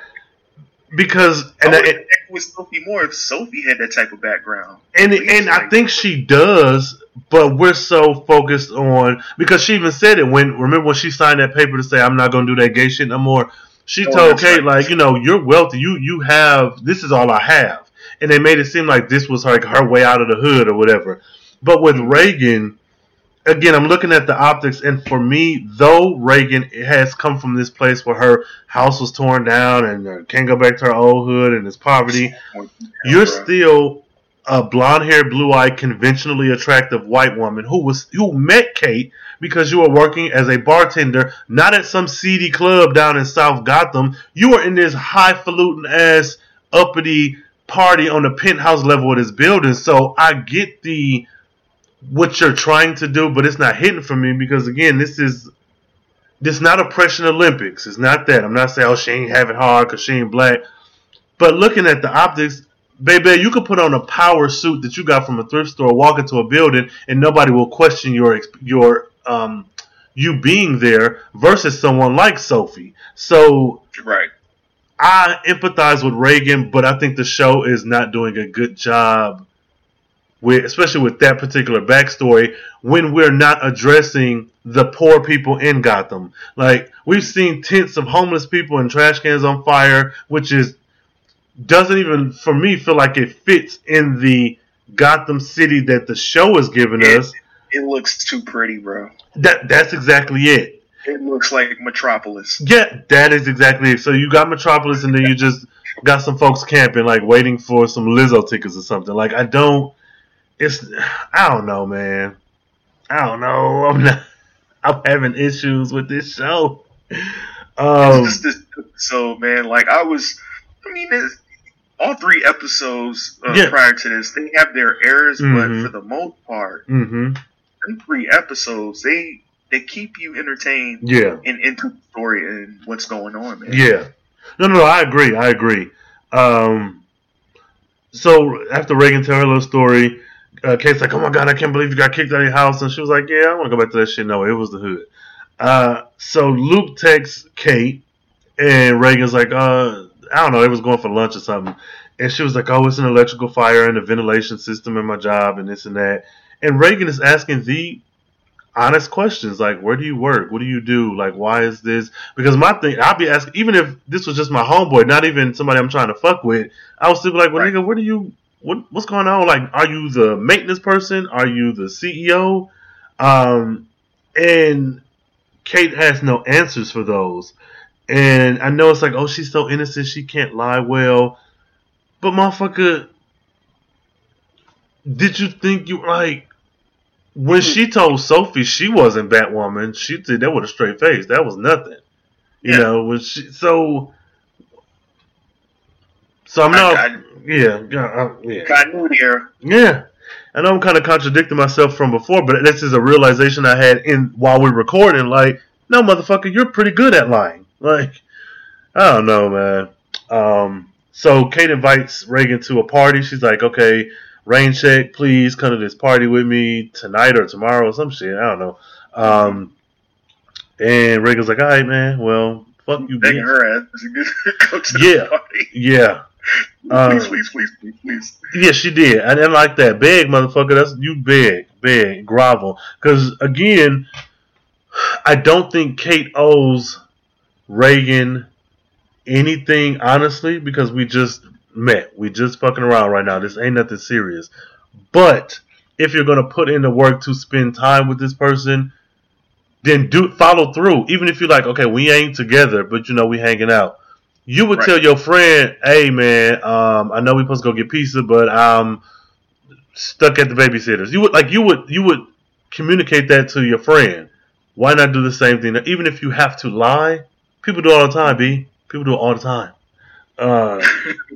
Because and I would with Sophie more if Sophie had that type of background. and and I think she does, but we're so focused on because she even said it when remember when she signed that paper to say I'm not gonna do that gay shit no more. She Oh, told Kate right. like you know you're wealthy, you you have this is all I have, and they made it seem like this was like her way out of the hood or whatever. But with Reagan, again, I'm looking at the optics, and for me, though Reagan has come from this place where her house was torn down and uh, can't go back to her old hood and it's poverty, you're still a blonde-haired, blue-eyed, conventionally attractive white woman who was who met Kate because you were working as a bartender, not at some seedy club down in South Gotham. You were in this highfalutin ass uppity party on the penthouse level of this building. So I get the what you're trying to do, but it's not hitting for me because again, this is this not oppression Olympics. It's not that. I'm not saying oh she ain't having hard because she ain't black. But looking at the optics, baby, you could put on a power suit that you got from a thrift store, walk into a building, and nobody will question your your um you being there versus someone like Sophie. So Right. I empathize with Reagan, but I think the show is not doing a good job with, especially with that particular backstory, when we're not addressing the poor people in Gotham. Like we've seen tents of homeless people and trash cans on fire, which is doesn't even for me feel like it fits in the Gotham City that the show is giving Yeah. us. It looks too pretty, bro. That that's exactly it. It looks like Metropolis. Yeah, that is exactly it. So you got Metropolis, and then you just got some folks camping, like waiting for some Lizzo tickets or something. Like I don't. It's I don't know, man. I don't know. [LAUGHS] I'm not. I'm having issues with this show. Um, this episode, man. Like I was, I mean, it's, all three episodes uh, Yeah. prior to this, they have their errors, Mhm. but for the most part, hmm them three episodes, they they keep you entertained Yeah. and into the story and what's going on, man. Yeah. No, no, no. I agree. I agree. Um, so after Reagan tell her little story, uh, Kate's like, "Oh my god, I can't believe you got kicked out of your house," and she was like, "Yeah, I want to go back to that shit." No, it was the hood. Uh, so Luke texts Kate, and Reagan's like, "Uh, I don't know. They was going for lunch or something," and she was like, "Oh, it's an electrical fire in the ventilation system in my job, and this and that." And Reagan is asking the honest questions like, "Where do you work? What do you do? Like, why is this?" Because my thing, I'd be asking, even if this was just my homeboy, not even somebody I'm trying to fuck with, I would still be like, "Well, Right. nigga, where do you? What what's going on? Like, are you the maintenance person? Are you the CEO?" Um, and Kate has no answers for those. And I know it's like, oh, she's so innocent, she can't lie well. But motherfucker, did you think you like when she told Sophie she wasn't Batwoman? She did that with a straight face. That was nothing. You Yeah. know, when she so. So I'm not. I- yeah, yeah, uh, yeah. Continuity error. Yeah. I know I'm kind of contradicting myself from before, but this is a realization I had in while we are recording. Like, no, motherfucker, you're pretty good at lying. Like, I don't know, man. Um, so Kate invites Reagan to a party. She's like, okay, rain check, please come to this party with me tonight or tomorrow or some shit. I don't know. Um, and Reagan's like, all right, man. Well, fuck you, bitch. her ass [LAUGHS] Yeah. party. Yeah. Uh, [LAUGHS] Please, please, please, please, please. Yeah, she did. I didn't like that. Beg, motherfucker. That's you beg, beg, grovel. Because again, I don't think Kate owes Reagan anything, honestly, because we just met. We just fucking around right now. This ain't nothing serious. But if you're gonna put in the work to spend time with this person, then do follow through. Even if you're like, okay, we ain't together, but you know we hanging out. You would Right. tell your friend, "Hey man, um, I know we supposed to go get pizza, but I'm stuck at the babysitter's." You would like you would you would communicate that to your friend. Why not do the same thing? Even if you have to lie, people do it all the time. B people do it all the time. Uh,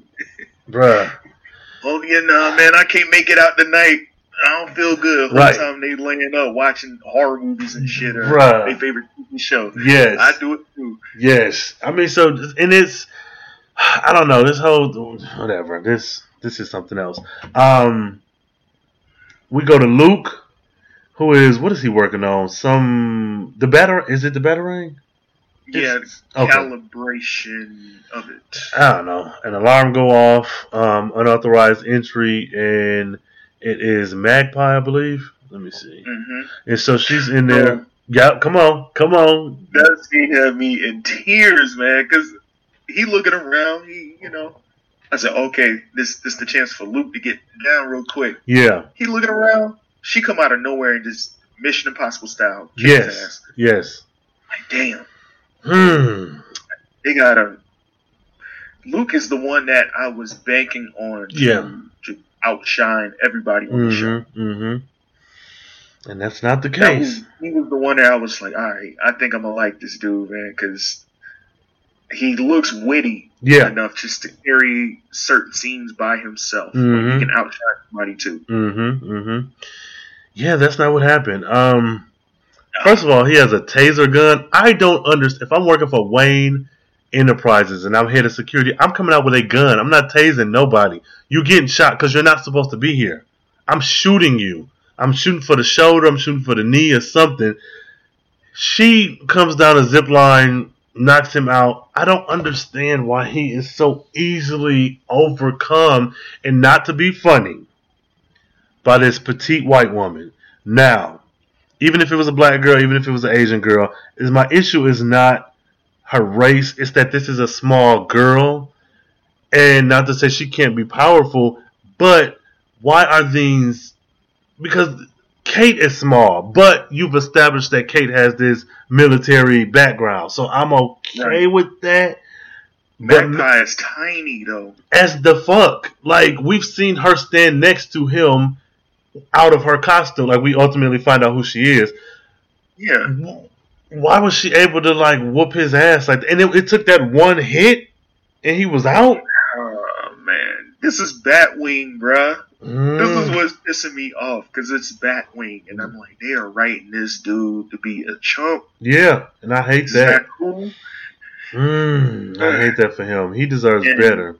[LAUGHS] bruh. Oh yeah, nah, man, I can't make it out tonight. I don't feel good. Whole Right. time they laying up watching horror movies and shit or Bruh. their favorite TV show. Yes. I do it too. Yes, I mean, so and it's I don't know this whole whatever this this is something else. Um, we go to Luke, who is what is he working on? Some the batter is it the batarang? Yeah, Okay. calibration of it. I don't know. An alarm go off, um, unauthorized entry, and it is Magpie, I believe. Let me see. hmm And so she's in there. Yeah, come on, come on. That scene had me in tears, man, because he looking around. He, you know, I said, okay, this this the chance for Luke to get down real quick. Yeah, He looking around. She come out of nowhere and just Mission Impossible style. yes, yes. Like, damn. Hmm. they got a Luke is the one that I was banking on to, Yeah. to outshine everybody on the show. Mm-hmm. Mm-hmm. And that's not the case. was, he was the one that I was like, all right, I think I'm gonna like this dude, man, because he looks witty Yeah. enough just to carry certain scenes by himself. Mhm. he can outshine somebody too. Mm-hmm. Mm-hmm. Yeah, that's not what happened. Um. First of all, he has a taser gun. I don't understand. If I'm working for Wayne Enterprises and I'm head of security, I'm coming out with a gun. I'm not tasing nobody. You're getting shot because you're not supposed to be here. I'm shooting you. I'm shooting for the shoulder. I'm shooting for the knee or something. She comes down a zip line, knocks him out. I don't understand why he is so easily overcome and not to be funny by this petite white woman. Now, even if it was a black girl, even if it was an Asian girl, is my issue is not her race. It's that this is a small girl, and not to say she can't be powerful, but why are these? Because Kate is small, but you've established that Kate has this military background, so I'm okay with that. Magpie is tiny though. as the fuck. Like we've seen her stand next to him out of her costume. Like we ultimately find out who she is. Yeah. Why was she able to like whoop his ass like? And it, it took that one hit, and he was out. Oh man, this is Batwing, bruh. This is Mm, what's pissing me off because it's Batwing, and I'm like, they are writing this dude to be a chump. yeah, and I hate Is that. that cool? Mm, I hate that for him. He deserves Yeah. better.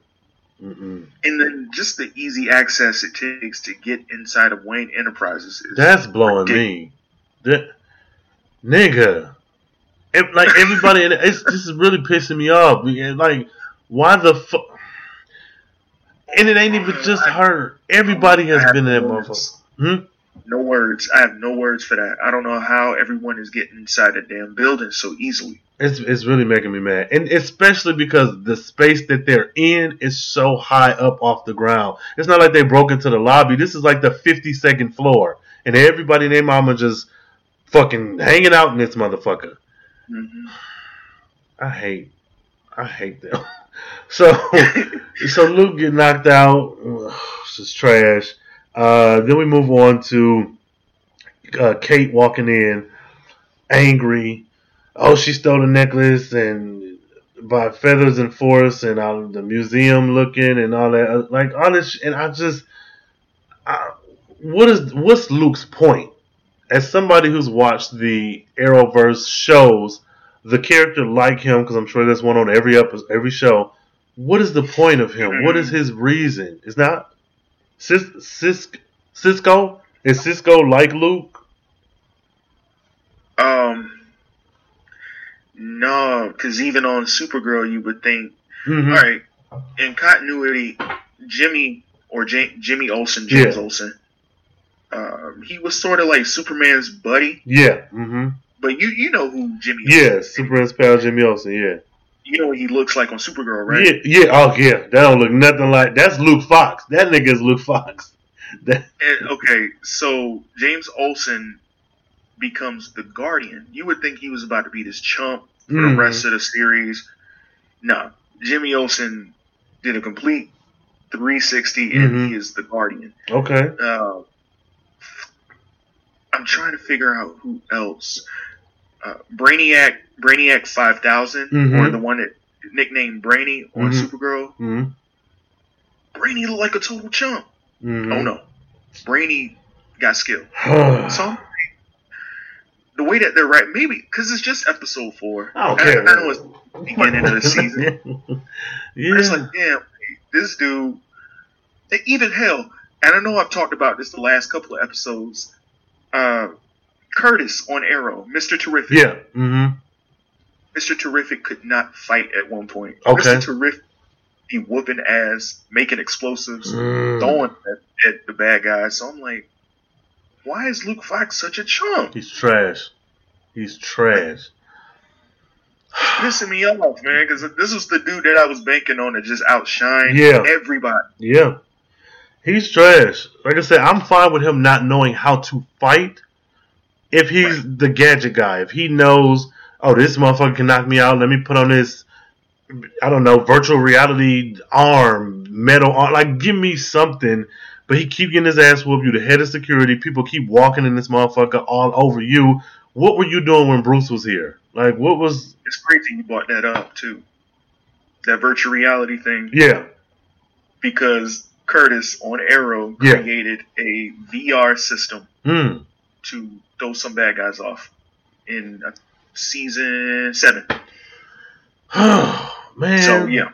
Mm-mm. And then just the easy access it takes to get inside of Wayne Enterprises is That's blowing me. That nigga. It, like everybody, in it, it's this is really pissing me off. Like, why the fuck? And it ain't even just her. Everybody has been in that motherfucker. Hmm? No words. I have no words for that. I don't know how everyone is getting inside the damn building so easily. It's it's really making me mad, and especially because the space that they're in is so high up off the ground. It's not like they broke into the lobby. This is like the fifty second floor, and everybody and their mama just fucking hanging out in this motherfucker. hmm I hate, I hate them. [LAUGHS] So, [LAUGHS] so Luke get knocked out. Ugh, It's just trash. Uh, then we move on to uh, Kate walking in, angry. Oh, she stole the necklace and by feathers and force and out of the museum looking and all that. Uh, Like all this, and I just, I, what is what's Luke's point? As somebody who's watched the Arrowverse shows, the character like him because I'm sure there's one on every episode, every show. What is the point of him? What is his reason? It's not Cis, Cis, Cisco. Is Cisco like Luke? Um, no, because even on Supergirl, you would think, Mhm. all right, in continuity, Jimmy or J- Jimmy Olsen, James Yeah. Olsen, um, he was sort of like Superman's buddy. Yeah. Mm-hmm. But you you know who Jimmy? Yeah. Olsen is. Superman's pal Jimmy Olsen. Yeah. You know what he looks like on Supergirl, right? Yeah. Yeah. Oh yeah. That don't look nothing like. That's Luke Fox. That nigga is Luke Fox. [LAUGHS] That, And, okay, so James Olsen becomes the Guardian. You would think he was about to be this chump for Mhm. the rest of the series. No, Jimmy Olsen did a complete 360, and Mhm. he is the Guardian. Okay. Uh, I'm trying to figure out who else. Uh, Brainiac, Brainiac 5000, Mhm. or the one that nicknamed Brainy on Mhm. Supergirl. hmm Brainy looked like a total chump. hmm Oh no, Brainy got skill. Hmm. [SIGHS] So the way that they're right, maybe because it's just episode four. I don't care. I, know it's beginning of the [LAUGHS] season. yeah. But it's like, damn, this dude. Even hell, and I know I've talked about this the last couple of episodes. Uh, Curtis on Arrow, Mister Terrific. yeah. hmm Mister Terrific could not fight at one point. Okay. Mister Terrific, he whooping ass, making explosives, Mm. throwing at, at the bad guys. So I'm like, why is Luke Fox such a chump? He's trash. He's trash. [SIGHS] pissing me off, man, because this was the dude that I was banking on to just outshine Yeah. everybody. Yeah. He's trash. Like I said, I'm fine with him not knowing how to fight. If he's the gadget guy, if he knows, oh, this motherfucker can knock me out, let me put on this, I don't know, virtual reality arm, metal arm, like give me something. But he keep getting his ass whooped. You the head of security. People keep walking in this motherfucker all over you. What were you doing when Bruce was here? Like, what was? It's crazy you brought that up too, that virtual reality thing, Yeah, because Curtis on Arrow Yeah. created a VR system mm. to throw some bad guys off in season seven. [SIGHS] man. So yeah,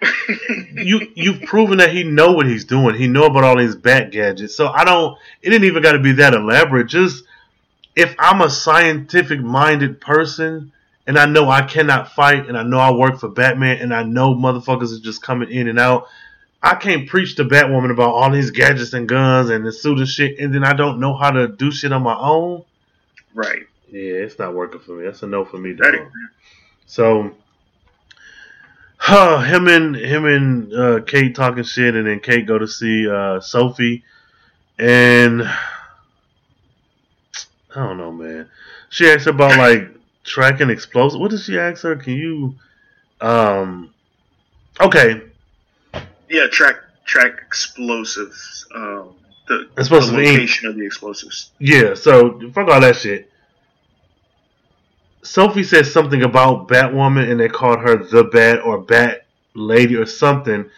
[LAUGHS] you you've proven that he know what he's doing. He know about all these bat gadgets. So I don't. It didn't even got to be that elaborate. Just if I'm a scientific minded person and I know I cannot fight and I know I work for Batman and I know motherfuckers are just coming in and out. I can't preach to Batwoman about all these gadgets and guns and the suit and shit, and then I don't know how to do shit on my own. right. Yeah, it's not working for me. That's a no for me, dog. So, huh, him and him and uh, Kate talking shit, and then Kate go to see uh, Sophie, and I don't know, man. She asked about like tracking explosives. What did she ask her? Can you, um, okay, yeah, track track explosives. Um, the, the Explosive ink. location of the explosives. Yeah, so fuck all that shit. Sophie said something about Batwoman and they called her the Bat or Bat Lady or something.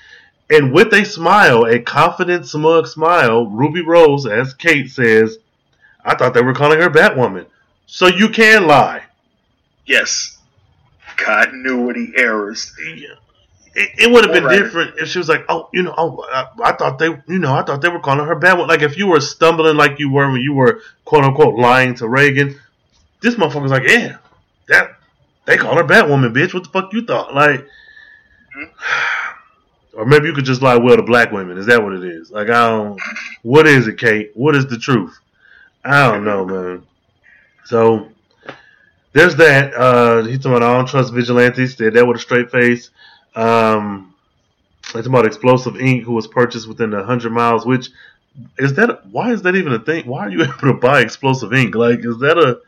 And with a smile, a confident, smug smile, Ruby Rose, as Kate says, I thought they were calling her Batwoman. So you can lie. Yes, continuity errors. It, it would have been different if she was like, "Oh, you know, oh, I, I thought they, you know, I thought they were calling her Batwoman." Like if you were stumbling like you were when you were quote unquote lying to Reagan, this motherfucker's like, "Yeah, that they call her Batwoman, bitch. What the fuck you thought?" Like, or maybe you could just lie, "Well, to black women." Is that what it is? Like, I don't. What is it, Kate? What is the truth? I don't know, man. So there's that. Uh, he's talking about I don't trust vigilantes. Said that with a straight face. Um, it's about explosive ink who was purchased within a hundred miles. Which is that? Why is that even a thing? Why are you [LAUGHS] able to buy explosive ink? Like, is that a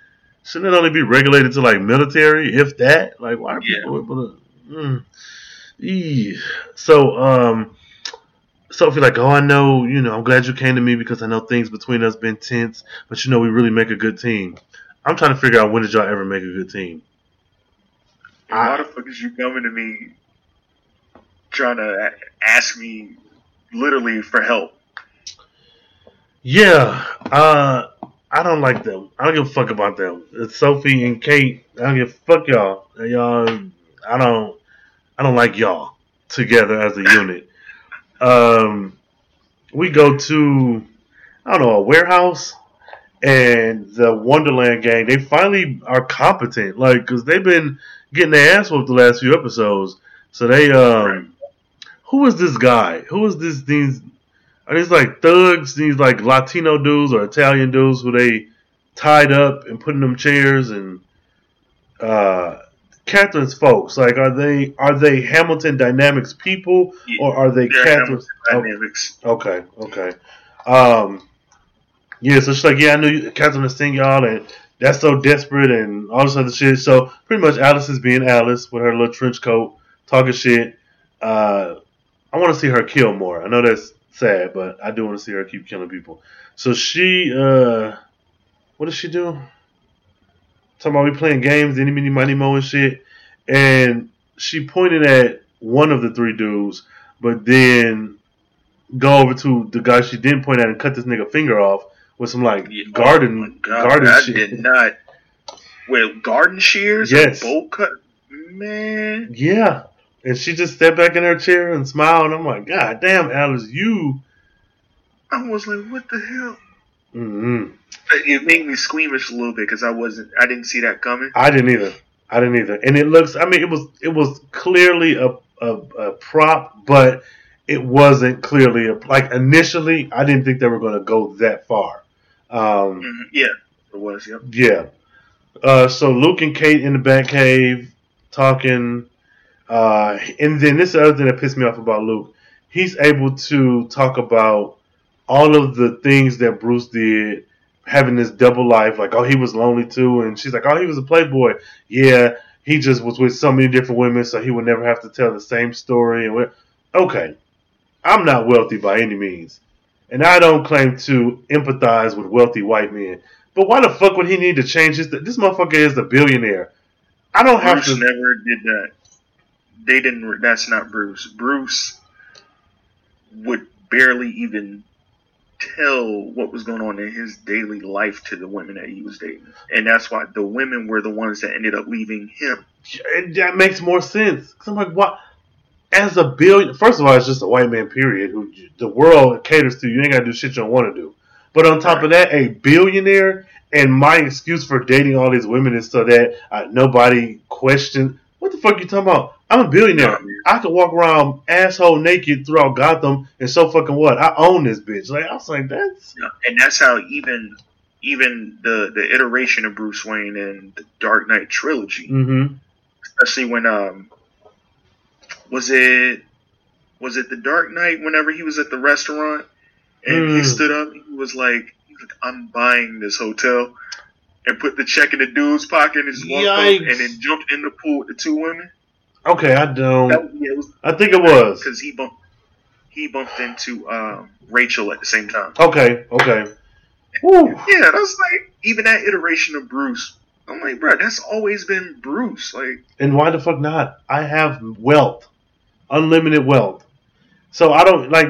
Shouldn't it only be regulated to like military, if that? Like, why are Yeah. people able to? Mm. So, um, Sophie, like, oh, I know, you know, I'm glad you came to me because I know things between us been tense, but you know, we really make a good team. I'm trying to figure out when did y'all ever make a good team? Why the fuck is you coming to me trying to ask me literally for help? Yeah, uh, I don't like them. I don't give a fuck about them. It's Sophie and Kate. I don't give a fuck y'all. Y'all, I don't, I don't like y'all together as a [LAUGHS] unit. Um, we go to, I don't know, a warehouse, and the Wonderland gang. They finally are competent, like, because they've been getting their ass whooped the last few episodes. So they, um. Who is this guy? Who is this? These are these like thugs? These like Latino dudes or Italian dudes who they tied up and put in them chairs and uh Catherine's folks like are they are they Hamilton Dynamics people or are they they're Catherine's oh, Dynamics. Okay, okay. Um, yeah, so she's like, yeah, I knew you, Catherine to sing y'all, and that's so desperate, and all this other shit. So pretty much, Alice is being Alice with her little trench coat, talking shit. Uh, I want to see her kill more. I know that's sad, but I do want to see her keep killing people. So she, uh, what does she do? Talking about we playing games, any, mini, money, mo, and shit, and she pointed at one of the three dudes, but then go over to the guy she didn't point at and cut this nigga finger off with some like Yeah. garden Oh God, garden I shit. did not. With garden shears Yes. bolt cut, man. Yeah. And she just stepped back in her chair and smiled. And I'm like, God damn, Alice, you. I was like, what the hell? mm It made me squeamish a little bit because I wasn't, I didn't see that coming. I didn't either. I didn't either. And it looks. I mean, it was it was clearly a a, a prop, but it wasn't clearly a like initially. I didn't think they were going to go that far. Um, Mhm, Yeah, it was. Yep. Yeah. Uh, so Luke and Kate in the back cave talking, uh, and then this is the other thing that pissed me off about Luke. He's able to talk about all of the things that Bruce did, having this double life. Like, oh, he was lonely too, and she's like, oh, he was a playboy. Yeah, he just was with so many different women, so he would never have to tell the same story. And okay, I'm not wealthy by any means, and I don't claim to empathize with wealthy white men. But why the fuck would he need to change his? This motherfucker is a billionaire. I don't have Bruce to. never did that. They didn't. That's not Bruce. Bruce would barely even tell what was going on in his daily life to the women that he was dating, and that's why the women were the ones that ended up leaving him. And that makes more sense. Cause I'm like, what? As a billion, first of all, it's just a white man. Period. Who the world caters to. You ain't gotta do shit you don't want to do. But on top of that, a billionaire. And my excuse for dating all these women is so that uh, nobody questions. What the fuck you talking about? I'm a billionaire. I could walk around asshole naked throughout Gotham, and so fucking what? I own this bitch. Like I was like, that's and that's how even even the the iteration of Bruce Wayne in the Dark Knight trilogy, mm-hmm. especially when um was it was it the Dark Knight whenever he was at the restaurant and he Mm. stood up he was like he was like I'm buying this hotel and put the check in the dude's pocket and just walked Yikes. and then jumped in the pool with the two women. Okay, I don't. That, yeah, was I think it was. because he bumped he bumped into um, Rachel at the same time. Okay, okay. Woo. Yeah, that's like even that iteration of Bruce. I'm like, bro, that's always been Bruce. Like, And why the fuck not? I have wealth, unlimited wealth. So I don't like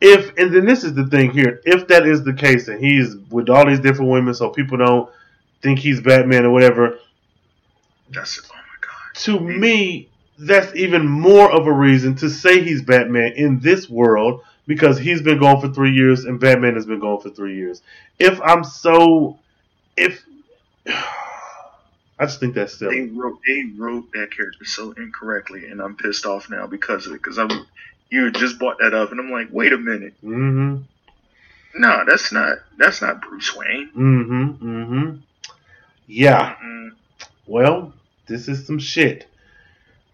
if, and then this is the thing here. If that is the case, and he's with all these different women, so people don't think he's Batman or whatever. that's god. To me, that's even more of a reason to say he's Batman in this world because he's been gone for three years and Batman has been gone for three years. If I'm so, if [SIGHS] I just think that's They wrote they wrote that character so incorrectly, and I'm pissed off now because of it. Because I'm you just brought that up, and I'm like, wait a minute, Mm-hmm. no, that's not that's not Bruce Wayne. Mm-hmm. Mm-hmm. Yeah. Mm, Well, this is some shit.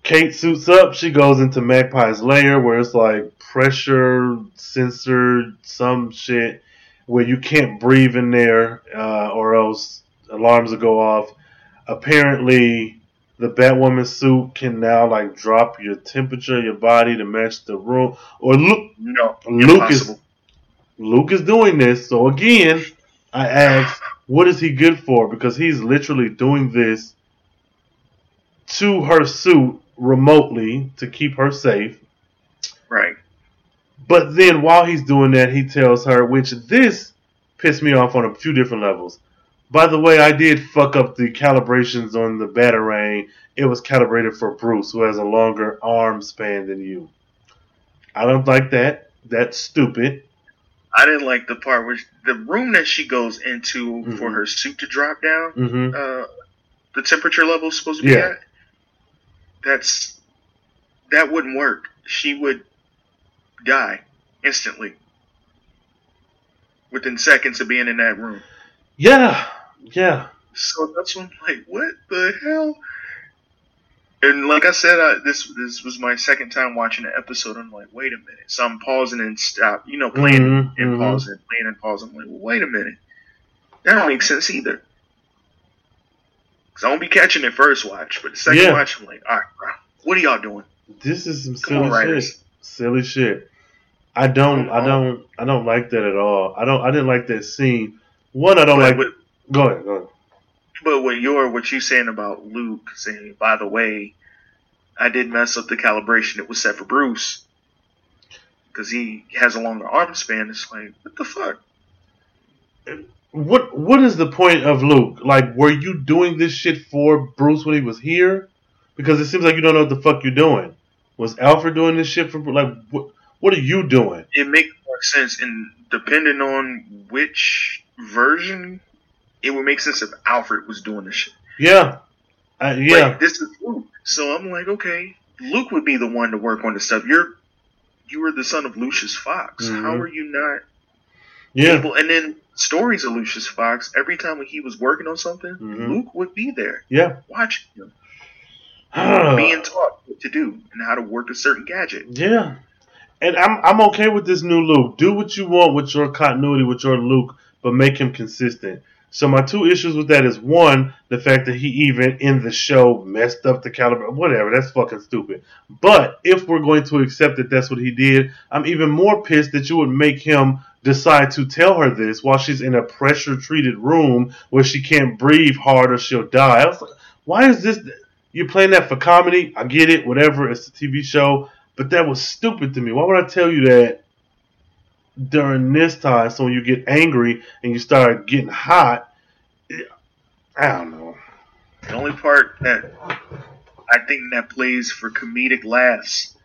Kate suits up. She goes into Magpie's lair where it's like pressure censored, some shit where you can't breathe in there, uh, or else alarms will go off. Apparently, the Batwoman suit can now like drop your temperature, your body to match the room. Or Luke, No, Luke is. Luke is doing this. So again, I ask, what is he good for? Because he's literally doing this to her suit remotely to keep her safe. Right. But then while he's doing that, he tells her, which this pissed me off on a few different levels. By the way, I did fuck up the calibrations on the Batarang. It was calibrated for Bruce, who has a longer arm span than you. I don't like that. That's stupid. I didn't like the part where the room that she goes into for Mhm. her suit to drop down. hmm Uh, the temperature level is supposed to be Yeah. at. That's that wouldn't work. She would die instantly within seconds of being in that room. Yeah, yeah. So that's when I'm like, what the hell? And like I said, I, this this was my second time watching the episode. I'm like, wait a minute. So I'm pausing and stop, you know, playing Mhm, and mhm. pausing, playing and pausing. I'm like, well, wait a minute. That don't make sense either. Cause I won't be catching it first watch, but the second Yeah. watch, I'm like, all right, bro, what are y'all doing? This is some Come on, silly writers. shit. Silly shit. I don't. I don't. I don't like that at all. I don't. I didn't like that scene. One, I don't But like. with- Go ahead. Go ahead. But what you're what you saying about Luke saying, by the way, I did mess up the calibration. It was set for Bruce because he has a longer arm span. It's like, what the fuck? What What is the point of Luke? Like, were you doing this shit for Bruce when he was here? Because it seems like you don't know what the fuck you're doing. Was Alfred doing this shit for Like, what? What are you doing? It makes more sense, and depending on which version, it would make sense if Alfred was doing this shit. Yeah. Uh, yeah. Like, this is Luke, so I'm like, okay, Luke would be the one to work on the stuff. You're you were the son of Lucius Fox. Mhm. How are you not yeah. able? And then stories of Lucius Fox. Every time when he was working on something, Mhm. Luke would be there Yeah. watching him, [SIGHS] being taught what to do and how to work a certain gadget. Yeah. And I'm I'm okay with this new Luke. Do what you want with your continuity with your Luke, but make him consistent. So my two issues with that is one, the fact that he even in the show messed up the caliber. Whatever, that's fucking stupid. But if we're going to accept that that's what he did, I'm even more pissed that you would make him decide to tell her this while she's in a pressure treated room where she can't breathe hard or she'll die. I was like, why is this? You're playing that for comedy. I get it, whatever. It's a TV show. But that was stupid to me. Why would I tell you that during this time? So when you get angry and you start getting hot, I don't know. The only part that I think that plays for comedic laughs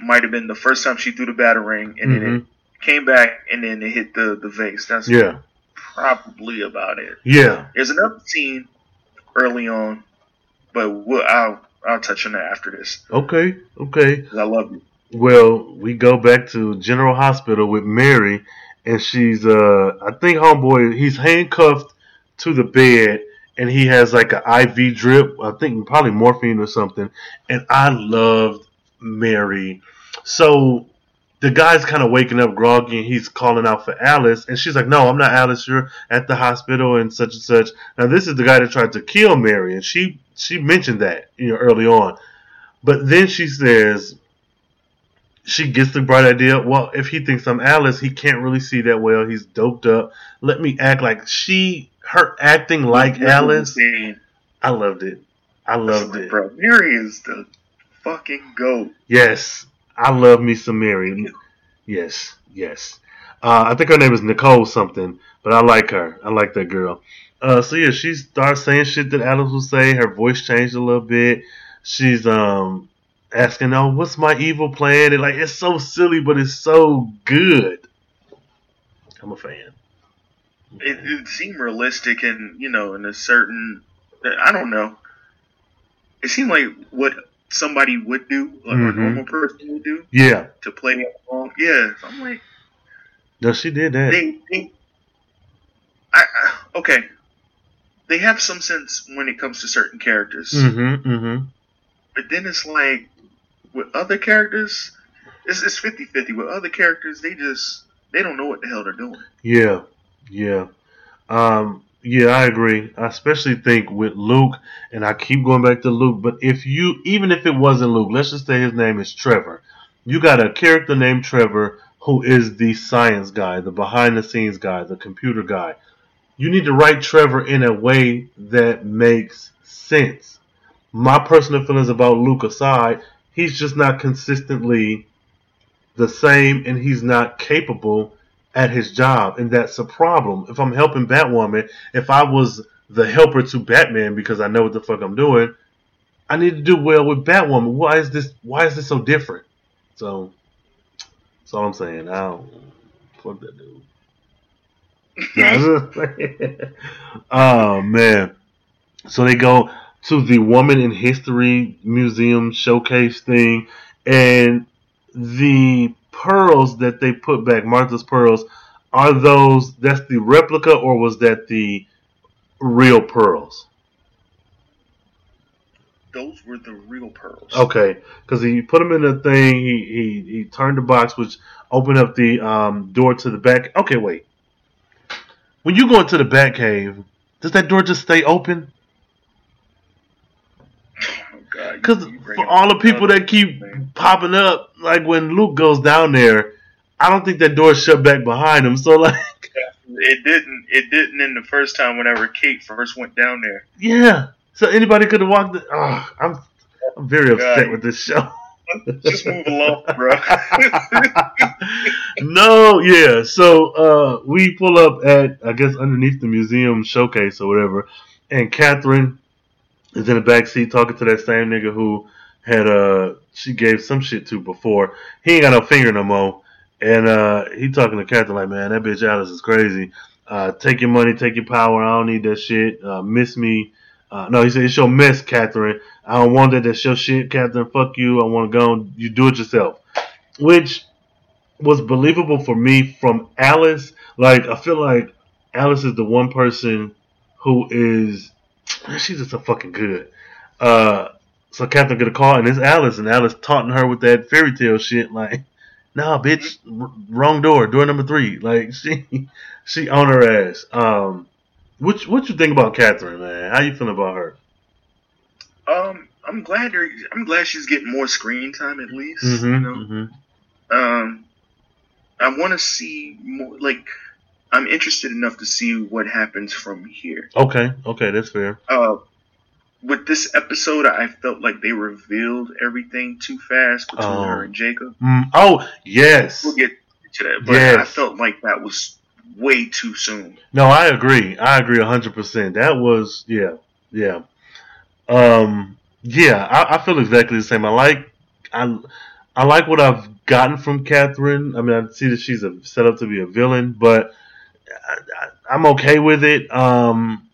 might have been the first time she threw the batarang and then it mm-hmm. Came back and then it hit the the vase. That's Yeah, probably about it. yeah. There's another scene early on, but we'll, I'll I'll touch on that after this Okay, Okay. I love you. Well, we go back to General Hospital with Mary, and she's uh, I think homeboy, he's handcuffed to the bed, and he has like an IV drip. I think probably morphine or something. And I loved Mary. So the guy's kind of waking up groggy, and he's calling out for Alice, and she's like, "No, I'm not Alice. You're at the hospital and such and such." Now this is the guy that tried to kill Mary, and she she mentioned that you know early on, but then she says she gets the bright idea. Well, if he thinks I'm Alice, he can't really see that well. He's doped up. Let me act like she, her acting like Alice. I loved it. I loved Like, it. bro. Mary is the fucking goat. Yes, I love me some Mary. Yes, yes. Uh, I think her name is Nicole something, but I like her. I like that girl. Uh, so yeah, she starts saying shit that Alice will say. Her voice changed a little bit. She's um asking, "Oh, what's my evil plan?" And like, it's so silly, but it's so good. I'm a fan. It, it seemed realistic and you know in a certain I don't know. It seemed like what somebody would do, like Mhm. a normal person would do Yeah, to play along. Yeah, so I'm like no, she did that. they, they I, I okay. They have some sense when it comes to certain characters, Mm-hmm. Mm-hmm. but then it's like with other characters, it's it's 50-50. With other characters, they just they don't know what the hell they're doing. Yeah, yeah. Um, Yeah, I agree. I especially think with Luke, and I keep going back to Luke, but if you, even if it wasn't Luke, let's just say his name is Trevor. You got a character named Trevor who is the science guy, the behind the scenes guy, the computer guy. You need to write Trevor in a way that makes sense. My personal feelings about Luke aside, he's just not consistently the same and he's not capable at his job, and that's a problem. If I'm helping Batwoman, if I was the helper to Batman because I know what the fuck I'm doing, I need to do well with Batwoman. Why is this? Why is this so different? So, that's all I'm saying. I don't fuck that dude. [LAUGHS] oh man! So they go to the Woman in History Museum showcase thing, and the pearls that they put back, Martha's pearls, are those that's the replica or was that the real pearls? Those were the real pearls. Okay, because he put them in a thing. He, he he turned the box, which opened up the um, door to the back. Okay, wait. When you go into the back cave, does that door just stay open? [LAUGHS] Oh, Because bring for all the people that keep. Popping up, like when Luke goes down there, I don't think that door shut back behind him. So [LAUGHS] like, It didn't. It didn't in the first time. Whenever Kate first went down there. yeah. So anybody could have walked. The, oh, I'm I'm very upset God. with this show. [LAUGHS] Just move along, bro. [LAUGHS] no, yeah. So uh, we pull up at I guess underneath the museum showcase or whatever, and Catherine is in the back seat talking to that same nigga who had uh she gave some shit to before. He ain't got no finger no more, and uh he talking to Catherine like, man, that bitch Alice is crazy. Uh, take your money, take your power. I don't need that shit. Uh, miss me. Uh, no, he said it's your mess, Catherine. I don't want that. That's your shit, Catherine. Fuck you. I want to go. You do it yourself, which was believable for me from Alice. Like I feel like Alice is the one person who is she's just so fucking good. Uh, so Catherine get a call and it's Alice, and Alice taunting her with that fairy tale shit. Like, nah, bitch, r- wrong door, door number three. Like [LAUGHS] she she on her ass. Um, what what you think about Catherine, man? How you feeling about her? um, I'm glad. they're- I'm glad she's getting more screen time at least. Mm-hmm. You know. mm-hmm. Um, I want to see more. Like, I'm interested enough to see what happens from here. Okay, okay, that's fair. Uh, with this episode, I felt like they revealed everything too fast between Oh. her and Jacob. Mm, oh yes, We'll get to that, but Yes. I felt like that was way too soon. No, I agree. I agree hundred percent. That was yeah, yeah, um, yeah. I, I feel exactly the same. I like I I like what I've gotten from Catherine. I mean, I see that she's a, set up to be a villain, but I, I, I'm okay with it. Um,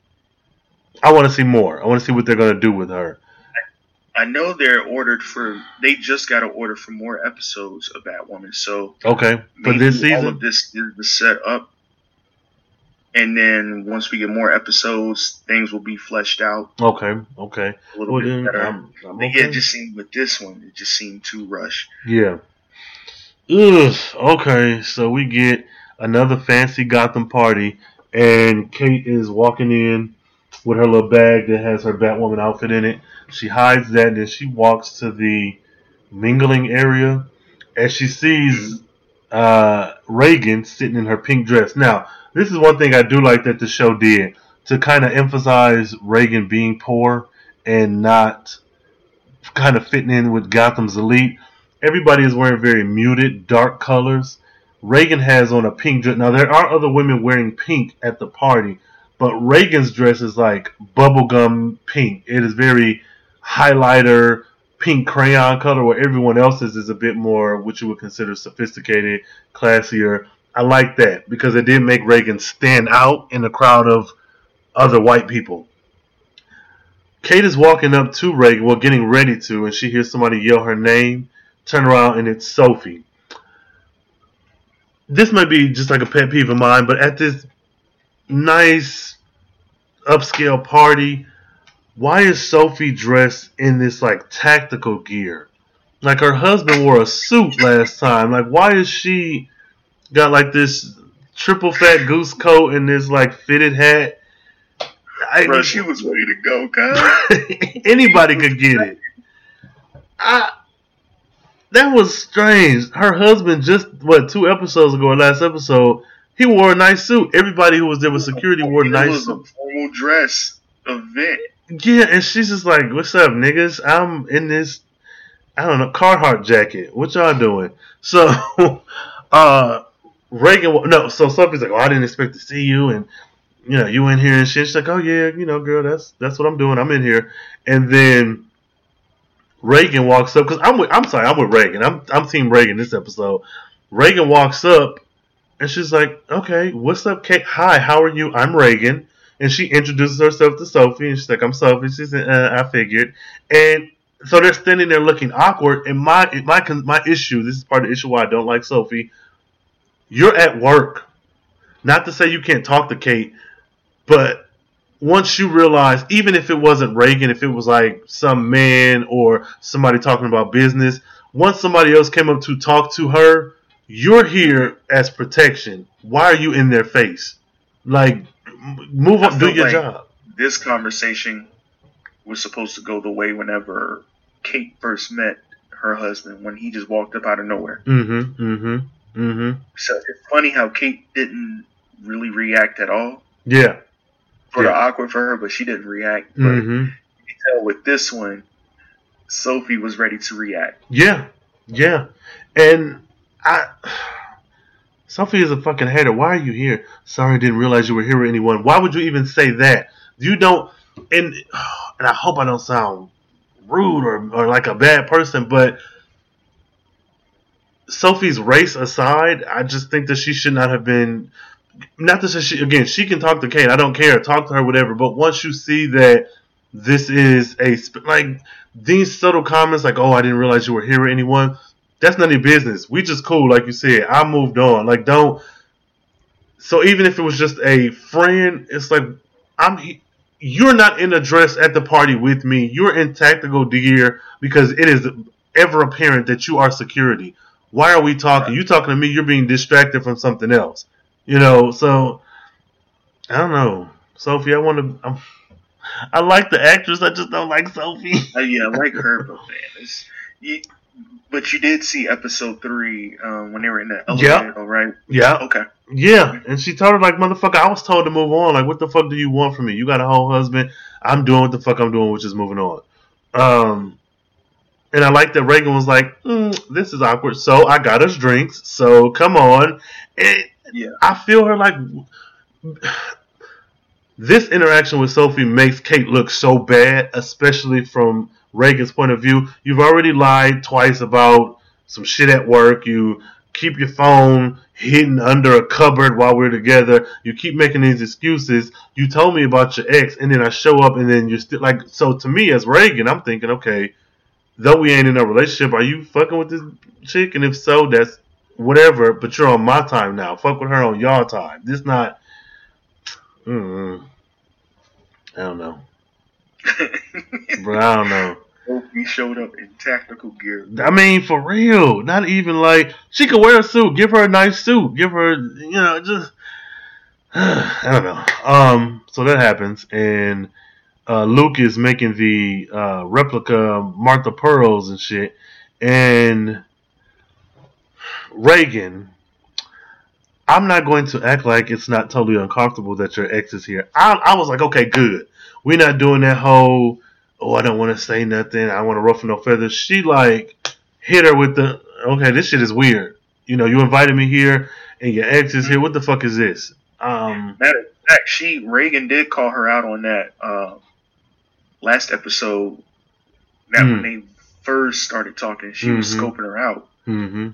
I want to see more. I want to see what they're gonna do with her. I know they're ordered for. They just got an order for more episodes of Batwoman, so Okay, for this all of this is the setup. And then once we get more episodes, things will be fleshed out Okay, okay. a little Well bit then, better. I'm, I'm okay. yeah, just seemed with this one, it just seemed too rushed. Yeah. Ugh. Okay, so we get another fancy Gotham party, and Kate is walking in with her little bag that has her Batwoman outfit in it. She hides that, and then she walks to the mingling area, and she sees uh, Reagan sitting in her pink dress. Now, this is one thing I do like that the show did to kind of emphasize Reagan being poor and not kind of fitting in with Gotham's elite everybody is wearing very muted, dark colors. Reagan has on a pink dress. Now there are other women wearing pink at the party, but Reagan's dress is like bubblegum pink. It is very highlighter, pink crayon color, where everyone else's is a bit more what you would consider sophisticated, classier. I like that because it did make Reagan stand out in a crowd of other white people. Kate is walking up to Reagan, well, getting ready to, and she hears somebody yell her name turn around and it's Sophie. This might be just like a pet peeve of mine, but at this nice upscale party, why is Sophie dressed in this like tactical gear? Like her husband wore a suit last time. Like why is she got like this triple fat goose coat and this like fitted hat? I, Bro, she was ready to go, guys. [LAUGHS] anybody could get it. I, that was strange. Her husband just what two episodes ago, or last episode, he wore a nice suit. Everybody who was there with security wore It nice was suits. a formal dress event. Yeah, and she's just like, "What's up, niggas? I'm in this, I don't know, Carhartt jacket. What y'all doing?" So, [LAUGHS] uh, Reagan, no, so Sophie's like, "Oh, I didn't expect to see you," and you know, you in here and shit. She's like, "Oh yeah, you know, girl, that's that's what I'm doing. I'm in here." And then Reagan walks up because I'm with, I'm sorry, I'm with Reagan. I'm I'm Team Reagan this episode. Reagan walks up and she's like, "Okay, what's up, Kate? Hi, how are you? I'm Reagan." And she introduces herself to Sophie, and she's like, "I'm Sophie." She's, uh, "I figured." And so they're standing there looking awkward. And my my my issue, this is part of the issue why I don't like Sophie. You're at work. Not to say you can't talk to Kate, but once you realize, even if it wasn't Reagan, if it was like some man or somebody talking about business, once somebody else came up to talk to her, you're here as protection. Why are you in their face? Like, move up, do your like- job. This conversation was supposed to go the way whenever Kate first met her husband when he just walked up out of nowhere. Mm-hmm. Mm-hmm. Mm-hmm. So it's funny how Kate didn't really react at all. Yeah. Sort of Yeah. awkward for her, but she didn't react. But Mm-hmm. you can tell with this one, Sophie was ready to react. Yeah, yeah, and I. Sophie is a fucking hater. Why are you here? Sorry, I didn't realize you were here with anyone. Why would you even say that? You don't, and [SIGHS] and I hope I don't sound rude or or like a bad person, but Sophie's race aside, I just think that she should not have been. Not to say she again, she can talk to Kate. I don't care. Talk to her, whatever. But once you see that this is a like these subtle comments, like "Oh, I didn't realize you were here with anyone." That's none of your business. We just cool, like you said. I moved on. Like don't. So even if it was just a friend, it's like I'm. You're not in a dress at the party with me. You're in tactical gear because it is ever apparent that you are security. Why are we talking? You talking to me? You're being distracted from something else. You know. So I don't know, Sophie. I want to. I'm, I like the actress. I just don't like Sophie. Uh, yeah, I like her, but man, you, but you did see episode three um, when they were in the elevator, Yeah. right? Yeah. Okay. Yeah, and she told her like, "Motherfucker, I was told to move on. Like, what the fuck do you want from me? You got a whole husband. I'm doing what the fuck I'm doing, which is moving on." Um, and I like that Reagan was like, mm, "This is awkward." So I got us drinks. So come on. And Yeah. I feel her like [SIGHS] this interaction with Sophie makes Kate look so bad, especially from Reagan's point of view. You've already lied twice about some shit at work. You keep your phone hidden under a cupboard while we're together. You keep making these excuses. You told me about your ex, and then I show up, and then you're still like. So to me, as Reagan, I'm thinking, okay, though we ain't in a relationship, are you fucking with this chick? And if so, that's whatever. But you're on my time now. Fuck with her on y'all time. This not. Mm, I don't know, [LAUGHS] but I don't know. Sophie showed up in tactical gear. I mean, for real. Not even like she could wear a suit. Give her a nice suit. Give her, you know, just [SIGHS] I don't know. Um, so that happens, and uh, Luke is making the uh, replica Martha Pearls and shit, and Reagan. I'm not going to act like it's not totally uncomfortable that your ex is here. I, I was like, okay, good. We're not doing that whole oh, I don't want to say nothing. I want to ruffle no feathers. She like hit her with the, okay, this shit is weird. You know, you invited me here and your ex is here. What the fuck is this? Um, Matter of fact, she Reagan did call her out on that uh, last episode. That Hmm. when they first started talking, she was Mhm. scoping her out hmm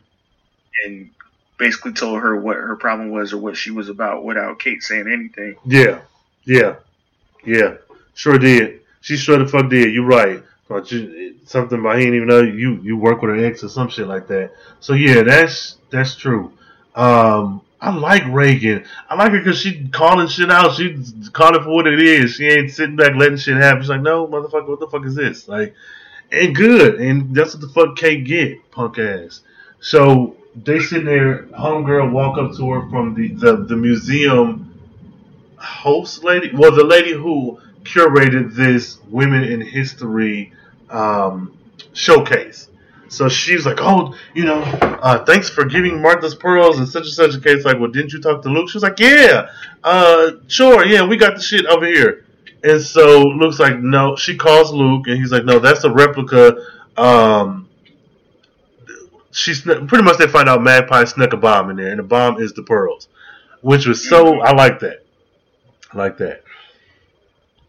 and basically told her what her problem was or what she was about without Kate saying anything. Yeah, yeah, yeah. Sure did. She sure the fuck did. You're right. Thought you, something about he didn't even know you you work with her ex or some shit like that. So yeah, that's that's true. Um, I like Reagan. I like her because she calling shit out. She calling for what it is. She ain't sitting back letting shit happen. She's like, no, motherfucker, what the fuck is this? Like, and good. And that's what the fuck Kate get, punk ass. So they sitting there. Homegirl walk up to her from the the, the museum host lady. Well, the lady who curated this women in history um, showcase. So she's like, "Oh, you know, uh, thanks for giving Martha's pearls and such and such a case." Like, well, didn't you talk to Luke? She was like, "Yeah, uh, sure, yeah, we got the shit over here." And so Luke's like, "No." She calls Luke, and he's like, "No, that's a replica." Um, she's pretty much they find out Magpie snuck a bomb in there, and the bomb is the pearls, which was so I like that. I like that.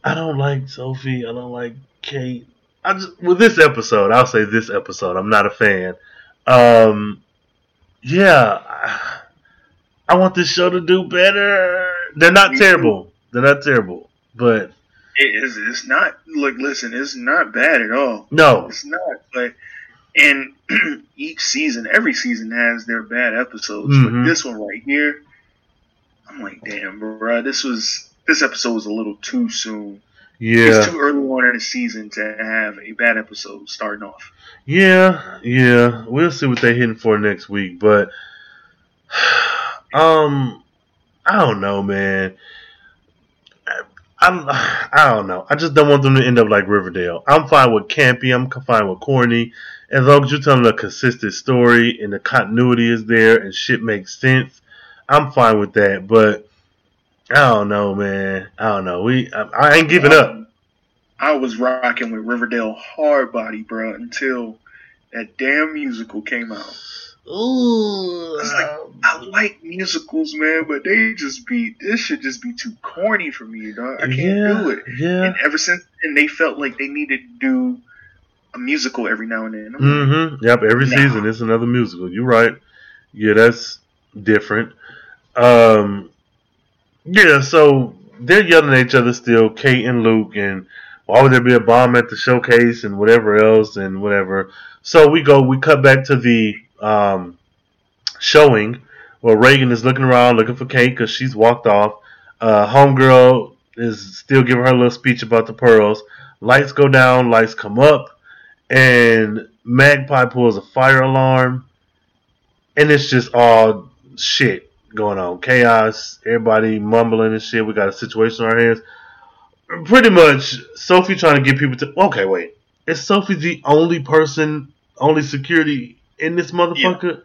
I don't like Sophie. I don't like Kate. I just with this episode, I'll say this episode. I'm not a fan. Um, yeah, I, I want this show to do better. They're not terrible. They're not terrible, but It is. It's not. Look, listen. It's not bad at all. no, It's not. But and [CLEARS THROAT] each season, every season has their bad episodes. Mhm. But this one right here, I'm like, damn, bro. This was this episode was a little too soon. yeah, It's too early on in the season to have a bad episode starting off. yeah, yeah. We'll see what they're hitting for next week, but [SIGHS] um, I don't know, man. I, [SIGHS] I don't know. I just don't want them to end up like Riverdale. I'm fine with campy. I'm fine with corny. As long as you're telling a consistent story and the continuity is there and shit makes sense, I'm fine with that. But I don't know, man. I don't know. We, I, I ain't giving up. I was rocking with Riverdale hard body, bro, until that damn musical came out. Ooh, It's like, I like musicals, man, but they just be this should just be too corny for me, dog. I can't yeah, do it. Yeah. And ever since and they felt like they needed to do a musical every now and then. I'm like, Mm-hmm. Yep. Every Nah. season it's another musical. You're right. Yeah, that's different. Um, yeah. So they're yelling at each other still, Kate and Luke, and why would there be a bomb at the showcase and whatever else and whatever. So we go. We cut back to the um, showing where Reagan is looking around looking for Kate because she's walked off. Uh, homegirl is still giving her little speech about the pearls. Lights go down. Lights come up and Magpie pulls a fire alarm, and it's just all shit going on, chaos, everybody mumbling and shit. We got a situation on our hands. Pretty much, Sophie trying to get people to. Okay, wait, is Sophie the only person, only security in this motherfucker?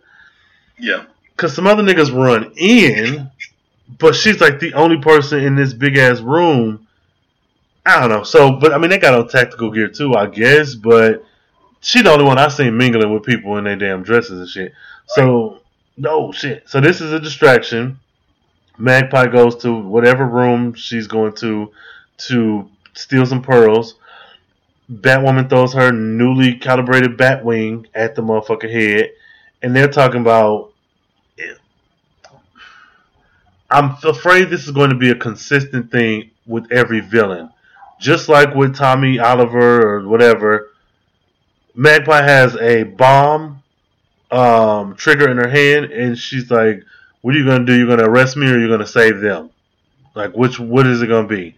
yeah, Cause some other niggas run in, but she's like the only person in this big ass room. I don't know. So, but I mean, they got on tactical gear too, I guess. But she the only one I seen mingling with people in their damn dresses and shit. So, no shit. So this is a distraction. Magpie goes to whatever room she's going to to steal some pearls. Batwoman throws her newly calibrated Batwing at the motherfucker head, and they're talking about I'm afraid this is going to be a consistent thing with every villain. Just like with Tommy Oliver or whatever, Magpie has a bomb um, trigger in her hand, and she's like, "What are you gonna do? You're gonna arrest me, or you're gonna save them? Like, which? What is it gonna be?"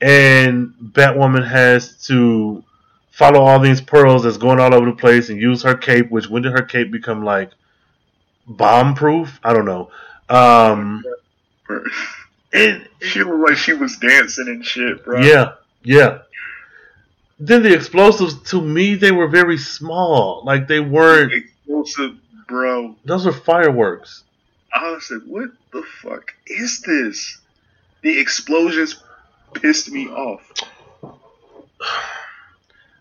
And Batwoman has to follow all these pearls that's going all over the place and use her cape. Which when did her cape become like bomb proof? I don't know. Um, [COUGHS] it, she looked like she was dancing and shit, bro. yeah, yeah. Then the explosives, to me, they were very small. Like they weren't. Explosive, bro. Those are fireworks. I was like, what the fuck is this? The explosions pissed me off. [SIGHS]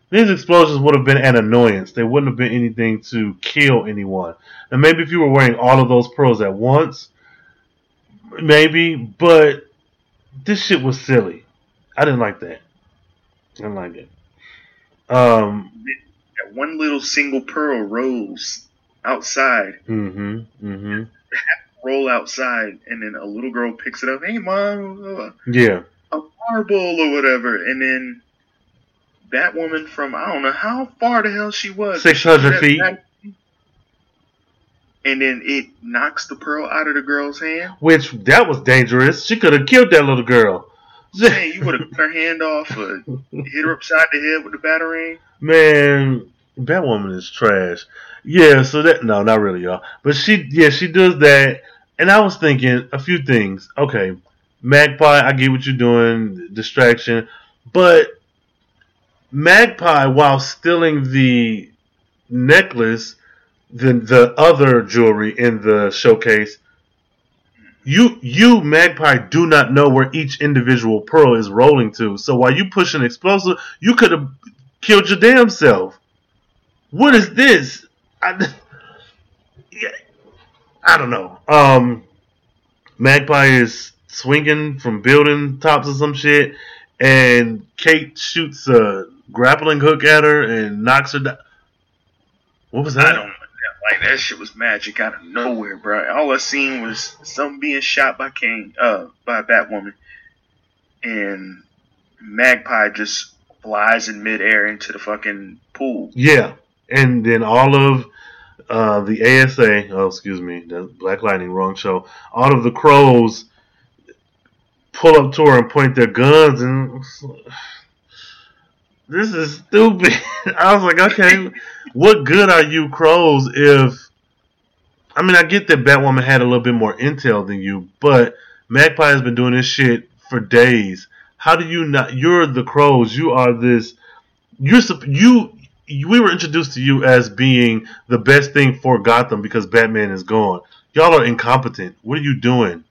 These explosions would have been an annoyance. They wouldn't have been anything to kill anyone. And maybe if you were wearing all of those pearls at once, maybe. But this shit was silly. I didn't like that. I didn't like it. Um. That one little single pearl rolls outside, Mm-hmm. Mm-hmm. roll outside, and then a little girl picks it up. Hey, mom, Yeah. a marble or whatever, and then that woman from I don't know how far the hell she was, 600 feet. Bat- and then it knocks the pearl out of the girl's hand. Which that was dangerous. She could have killed that little girl. Man, you would have cut her hand off or hit her upside the head with the batarang. Man, Batwoman is trash. Yeah, so that no, not really, y'all. But she, yeah, she does that, and I was thinking a few things. Okay, Magpie, I get what you're doing, distraction. But Magpie, while stealing the necklace, the the other jewelry in the showcase, you you Magpie do not know where each individual pearl is rolling to. So while you push an explosive, you could have killed your damn self. What is this? I, yeah, [LAUGHS] I don't know. Um, Magpie is swinging from building tops or some shit, and Kate shoots a grappling hook at her and knocks her down. What was that? I don't like that shit was magic out of nowhere, bro. All I seen was something being shot by King, uh, by Batwoman, and Magpie just flies in midair into the fucking pool. Yeah, and then all of uh, the ASA, oh excuse me, Black Lightning, wrong show. All of the crows pull up to her and point their guns, and [SIGHS] this is stupid. [LAUGHS] I was like, okay, what good are you crows if? I mean, I get that Batwoman had a little bit more intel than you, but Magpie has been doing this shit for days. How do you not? You're the crows. You are this. You're you. We were introduced to you as being the best thing for Gotham because Batman is gone. Y'all are incompetent. What are you doing?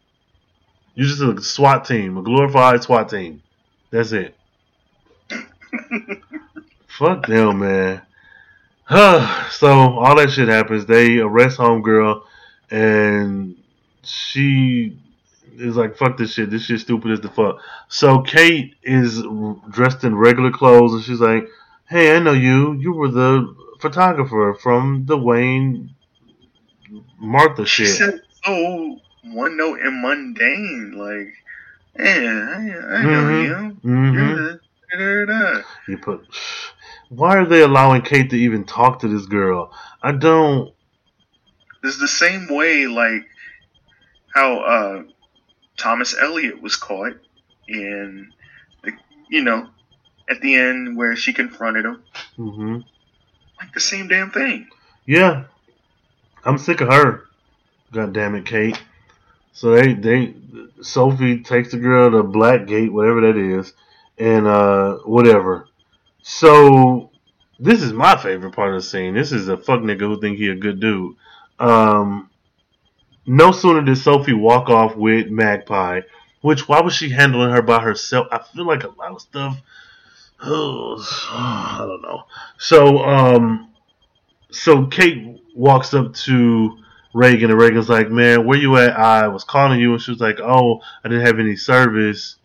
You're just a SWAT team, a glorified SWAT team. That's it. [LAUGHS] Fuck them, man. [SIGHS] so all that shit happens. They arrest homegirl, and she is like, "Fuck this shit. This shit stupid as the fuck." So Kate is dressed in regular clothes, and she's like, "Hey, I know you. You were the photographer from the Wayne Martha She shit." said so one note and mundane, like, yeah, I, I know Mhm. you. hmm You're the. You put. Why are they allowing Kate to even talk to this girl? I don't. It's the same way, like how uh, Thomas Elliot was caught in, the, you know, at the end where she confronted him, hmm like the same damn thing. Yeah, I'm sick of her. God damn it, Kate. So they they Sophie takes the girl to Blackgate, whatever that is, and uh whatever. So this is my favorite part of the scene. This is a fuck nigga who think he a good dude. Um, no sooner did Sophie walk off with Magpie, which why was she handling her by herself? I feel like a lot of stuff. [SIGHS] I don't know. So um, so Kate walks up to Reagan, and Reagan's like, "Man, where you at? I was calling you." And she was like, "Oh, I didn't have any service."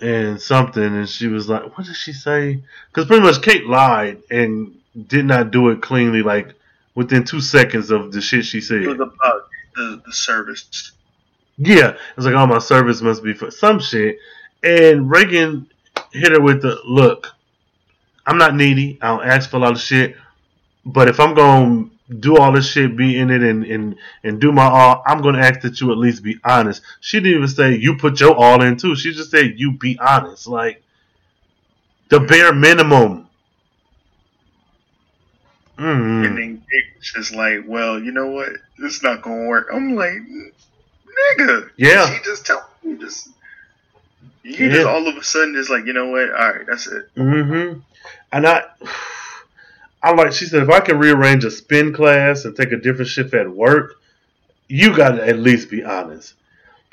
And something, and she was like, "What did she say?" Because pretty much Kate lied and did not do it cleanly. Like within two seconds of the shit she said. It was about the, the service. Yeah, it's like, oh, my service must be for some shit. And Reagan hit her with the look. I'm not needy. I don't ask for a lot of shit. But if I'm gonna do all this shit, be in it, and and and do my all, I'm gonna ask that you at least be honest. She didn't even say you put your all in too. She just said you be honest, like the bare minimum. Mm. And then Kate's just like, well, you know what? It's not gonna work. I'm like, nigga. Yeah. She just tell me just. You Yeah. just all of a sudden just like, you know what? All right, that's it. Mm-hmm. And I, I like. She said, if I can rearrange a spin class and take a different shift at work, you got to at least be honest.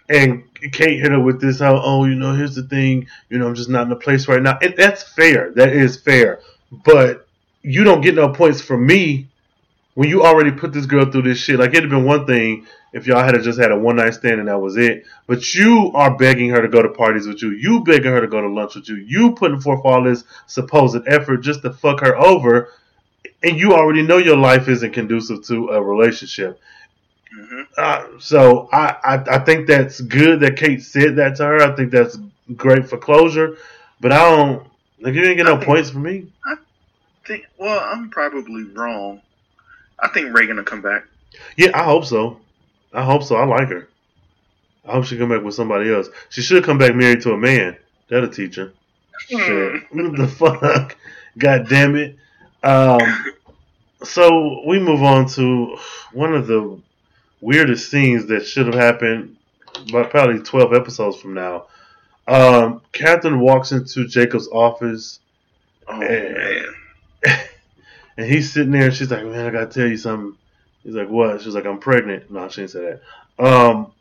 And Kate hit her with this, how, oh, you know, here's the thing, you know, I'm just not in a place right now. And that's fair. That is fair. But you don't get no points from me when you already put this girl through this shit. Like, it'd have been one thing if y'all had just had a one night stand and that was it. But you are begging her to go to parties with you. You begging her to go to lunch with you. You putting forth all this supposed effort just to fuck her over. And you already know your life isn't conducive to a relationship. hmm Uh, so I, I I think that's good that Kate said that to her. I think that's great for closure. But I don't like you didn't get no think- points from me. I think, well, I'm probably wrong. I think Reagan will come back. Yeah, I hope so. I hope so. I like her. I hope she come back with somebody else. She should come back married to a man. That'll teach her. Shit. What the fuck? God damn it. Um, so we move on to one of the weirdest scenes that should have happened by probably 12 episodes from now. Um, Catherine walks into Jacob's office Oh Eh. man. And he's sitting there and she's like, Man, I gotta tell you something. He's like, What? She's like, I'm pregnant. No, she didn't say that. Um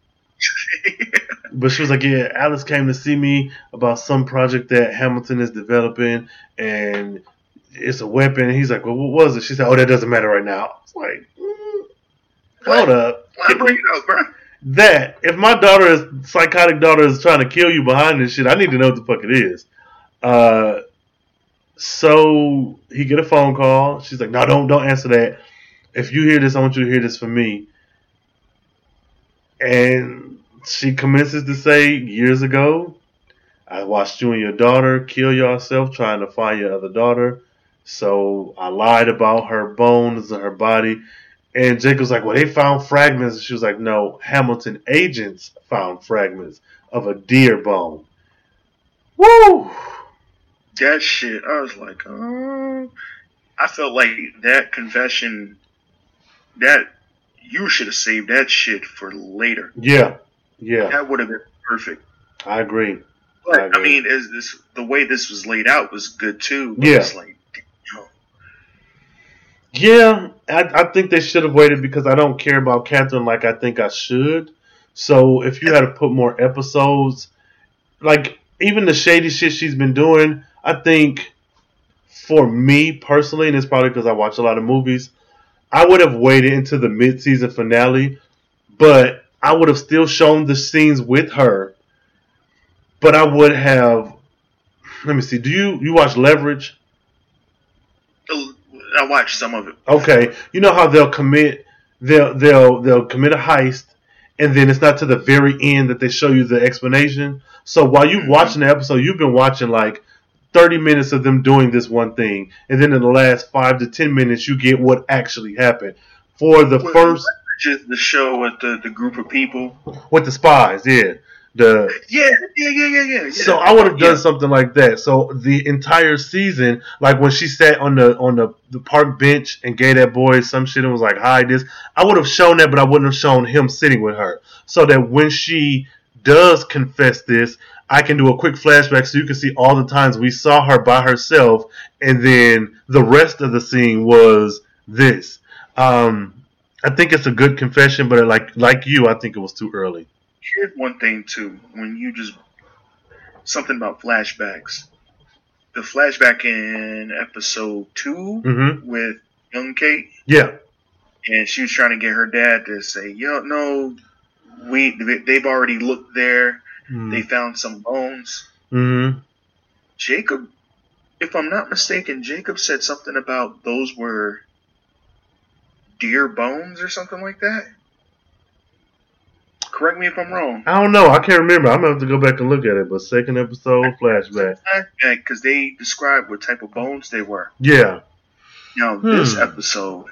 [LAUGHS] but she was like, Yeah, Alice came to see me about some project that Hamilton is developing and it's a weapon. And he's like, Well, what was it? She said, Oh, that doesn't matter right now. It's like, mm, Hold up. Why bring it up, bro? That if my daughter is psychotic daughter is trying to kill you behind this shit, I need to know what the fuck it is. Uh so he get a phone call. She's like, No, don't don't answer that. If you hear this, I want you to hear this from me. And she commences to say, Years ago, I watched you and your daughter kill yourself trying to find your other daughter. So I lied about her bones and her body. And Jacob's like, well, they found fragments. And she was like, no, Hamilton agents found fragments of a deer bone. Woo! That shit, I was like, oh. I felt like that confession, that you should have saved that shit for later. Yeah, yeah, That would have been perfect. I agree. I But I agree. mean, is this the way this was laid out was good too. Yeah. Like. Yeah, I, I think they should have waited because I don't care about Catherine like I think I should. So if you had to put more episodes, like even the shady shit she's been doing, I think for me personally, and it's probably because I watch a lot of movies, I would have waited into the mid-season finale, but I would have still shown the scenes with her. But I would have. Let me see. Do you you watch Leverage? I watched some of it. Okay, you know how they'll commit they'll they'll they'll commit a heist, and then it's not to the very end that they show you the explanation. So while you're mm-hmm. watching the episode, you've been watching like thirty minutes of them doing this one thing, and then in the last five to ten minutes, you get what actually happened. For the Well, first Just the show with the, the group of people. with the spies, yeah, the Yeah, yeah, yeah, yeah, yeah. yeah. So I would have done Yeah. something like that. So the entire season, like when she sat on the on the, the park bench and gave that boy some shit and was like, "Hi, this," I would have shown that, but I wouldn't have shown him sitting with her, so that when she does confess this, I can do a quick flashback so you can see all the times we saw her by herself, and then the rest of the scene was this. Um, I think it's a good confession, but like like you, I think it was too early. Here's one thing too. When you just something about flashbacks. The flashback in episode 2 hmm with young Kate, Yeah. and she was trying to get her dad to say, "Yo, no, we they've already looked there. They found some bones." Mm-hmm. Jacob, if I'm not mistaken, Jacob said something about those were deer bones or something like that. Correct me if I'm wrong. I don't know. I can't remember. I'm gonna have to go back and look at it. But second episode [LAUGHS] flashback. Because they described what type of bones they were. Yeah. Now, this Hmm. episode,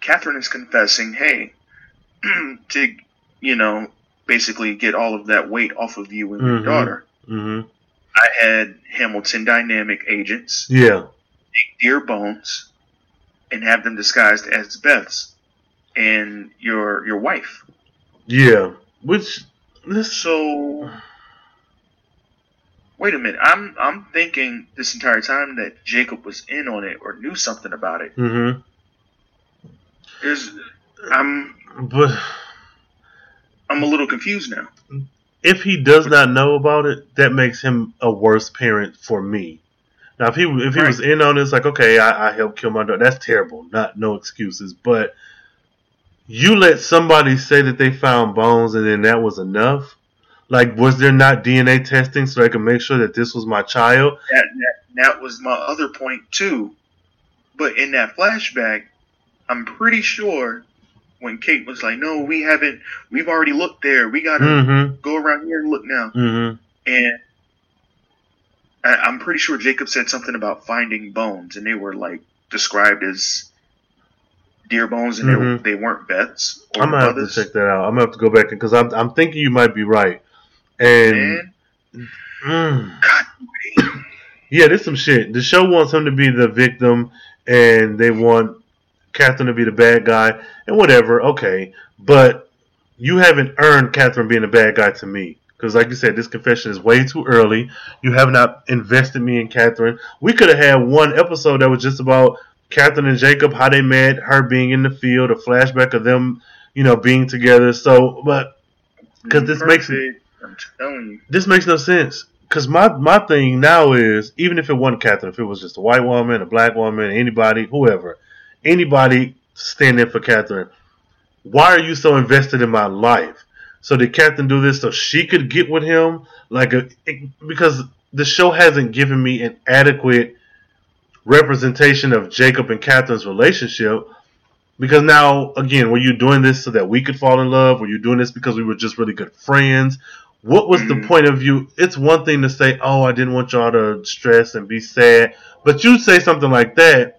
Catherine is confessing, hey, [CLEARS THROAT] to, you know, basically get all of that weight off of you and your Mhm. daughter, Mm-hmm. I had Hamilton Dynamic agents Yeah. take deer bones and have them disguised as Beth's and your your wife. Yeah. Which this. So wait a minute. I'm I'm thinking this entire time that Jacob was in on it or knew something about it. Mm-hmm. There's I'm But I'm a little confused now. if he does not know about it, that makes him a worse parent for me. Now, if he if he was in on this, like, okay, I, I helped kill my daughter. That's terrible. Not no excuses. But you let somebody say that they found bones and then that was enough. Like, was there not DNA testing so they could make sure that this was my child? That that that was my other point too. But in that flashback, I'm pretty sure when Kate was like, "No, we haven't. We've already looked there. We gotta Mm-hmm. go around here and look now." Mm-hmm. And I, I'm pretty sure Jacob said something about finding bones, and they were like described as deer bones, and Mhm. they, they weren't Beth's or I'm gonna have to check that out. I'm gonna have to go back because I'm I'm thinking you might be right. And And mm, God, yeah, there's some shit. The show wants him to be the victim, and they want Catherine to be the bad guy, and whatever. Okay, but you haven't earned Catherine being a bad guy to me. Because, like you said, this confession is way too early. You have not invested me in Catherine. We could have had one episode that was just about Catherine and Jacob, how they met, her being in the field, a flashback of them, you know, being together. So, but because this makes it- I'm telling you. this makes no sense. Because my, my thing now is, even if it wasn't Catherine, if it was just a white woman, a black woman, anybody, whoever, anybody stand in for Catherine, why are you so invested in my life? So did Catherine do this so she could get with him? Like, a, it- because the show hasn't given me an adequate representation of Jacob and Catherine's relationship. Because now, again, were you doing this so that we could fall in love? Were you doing this because we were just really good friends? What was the Mhm. point of view? It's one thing to say, "Oh, I didn't want y'all to stress and be sad," but you say something like that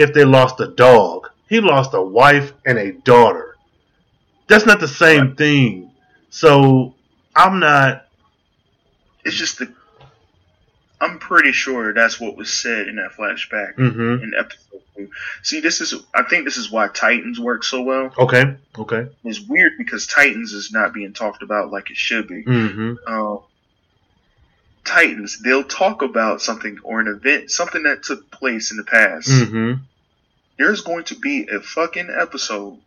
if they lost a dog. He lost a wife and a daughter. That's not the same Right. thing. So I'm not. It's just the. I'm pretty sure that's what was said in that flashback hmm in episode two. See, this is. I think this is why Titans work so well. Okay. Okay. It's weird because Titans is not being talked about like it should be. hmm Um, Titans, they'll talk about something or an event, something that took place in the past. hmm There's going to be a fucking episode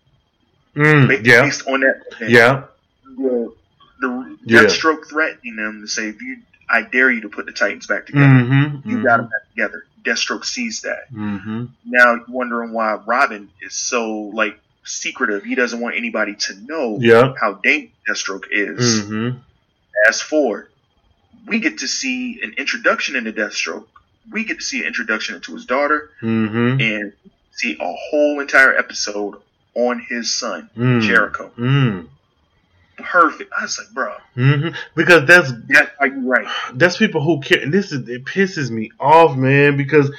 Mm, ba- yeah. based on that event. Yeah. The, the Yeah. Deathstroke threatening them to say, if you, I dare you to put the Titans back together. hmm You got them back together. Deathstroke sees that. hmm Now you're wondering why Robin is so like secretive. He doesn't want anybody to know Yeah. how dangerous Deathstroke is. hmm Fast forward, we get to see an introduction into Deathstroke. We get to see an introduction into his daughter, hmm and see a whole entire episode on his son Mm. Jericho. Mm. Perfect. I was like, bro, hmm Because that's that's you right. that's people who care. And this is it pisses me off, man. Because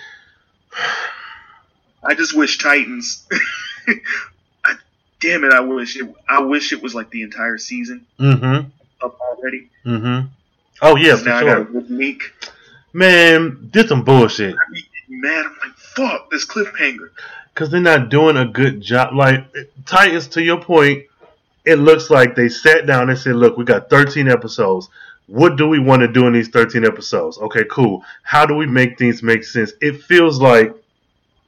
I just wish Titans. [LAUGHS] I, damn it! I wish it. I wish it was like the entire season hmm up already. hmm Oh yeah, for now I sure. with Meek. Man, did some bullshit. I be mad. I'm like, fuck this cliffhanger. Because they're not doing a good job. Like Titans, to your point, it looks like they sat down and said, "Look, we got 13 episodes. What do we want to do in these 13 episodes? Okay, cool. How do we make things make sense? It feels like,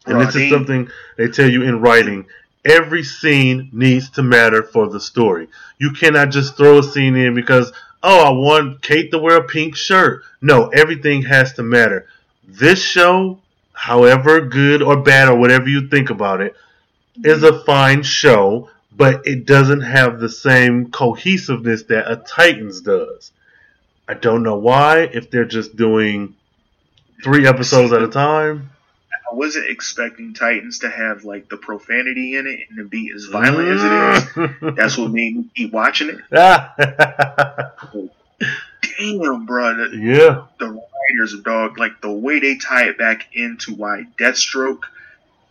and this is something they tell you in writing. Every scene needs to matter for the story. You cannot just throw a scene in because, oh, I want Kate to wear a pink shirt. No, everything has to matter. This show, however good or bad or whatever you think about it, is a fine show, but it doesn't have the same cohesiveness that a Titans does. I don't know why, if they're just doing three episodes at a time. I wasn't expecting Titans to have like the profanity in it and to be as violent as it is. That's what made me keep watching it. Damn, bro, the, yeah. the writers of dog, like the way they tie it back into why Deathstroke,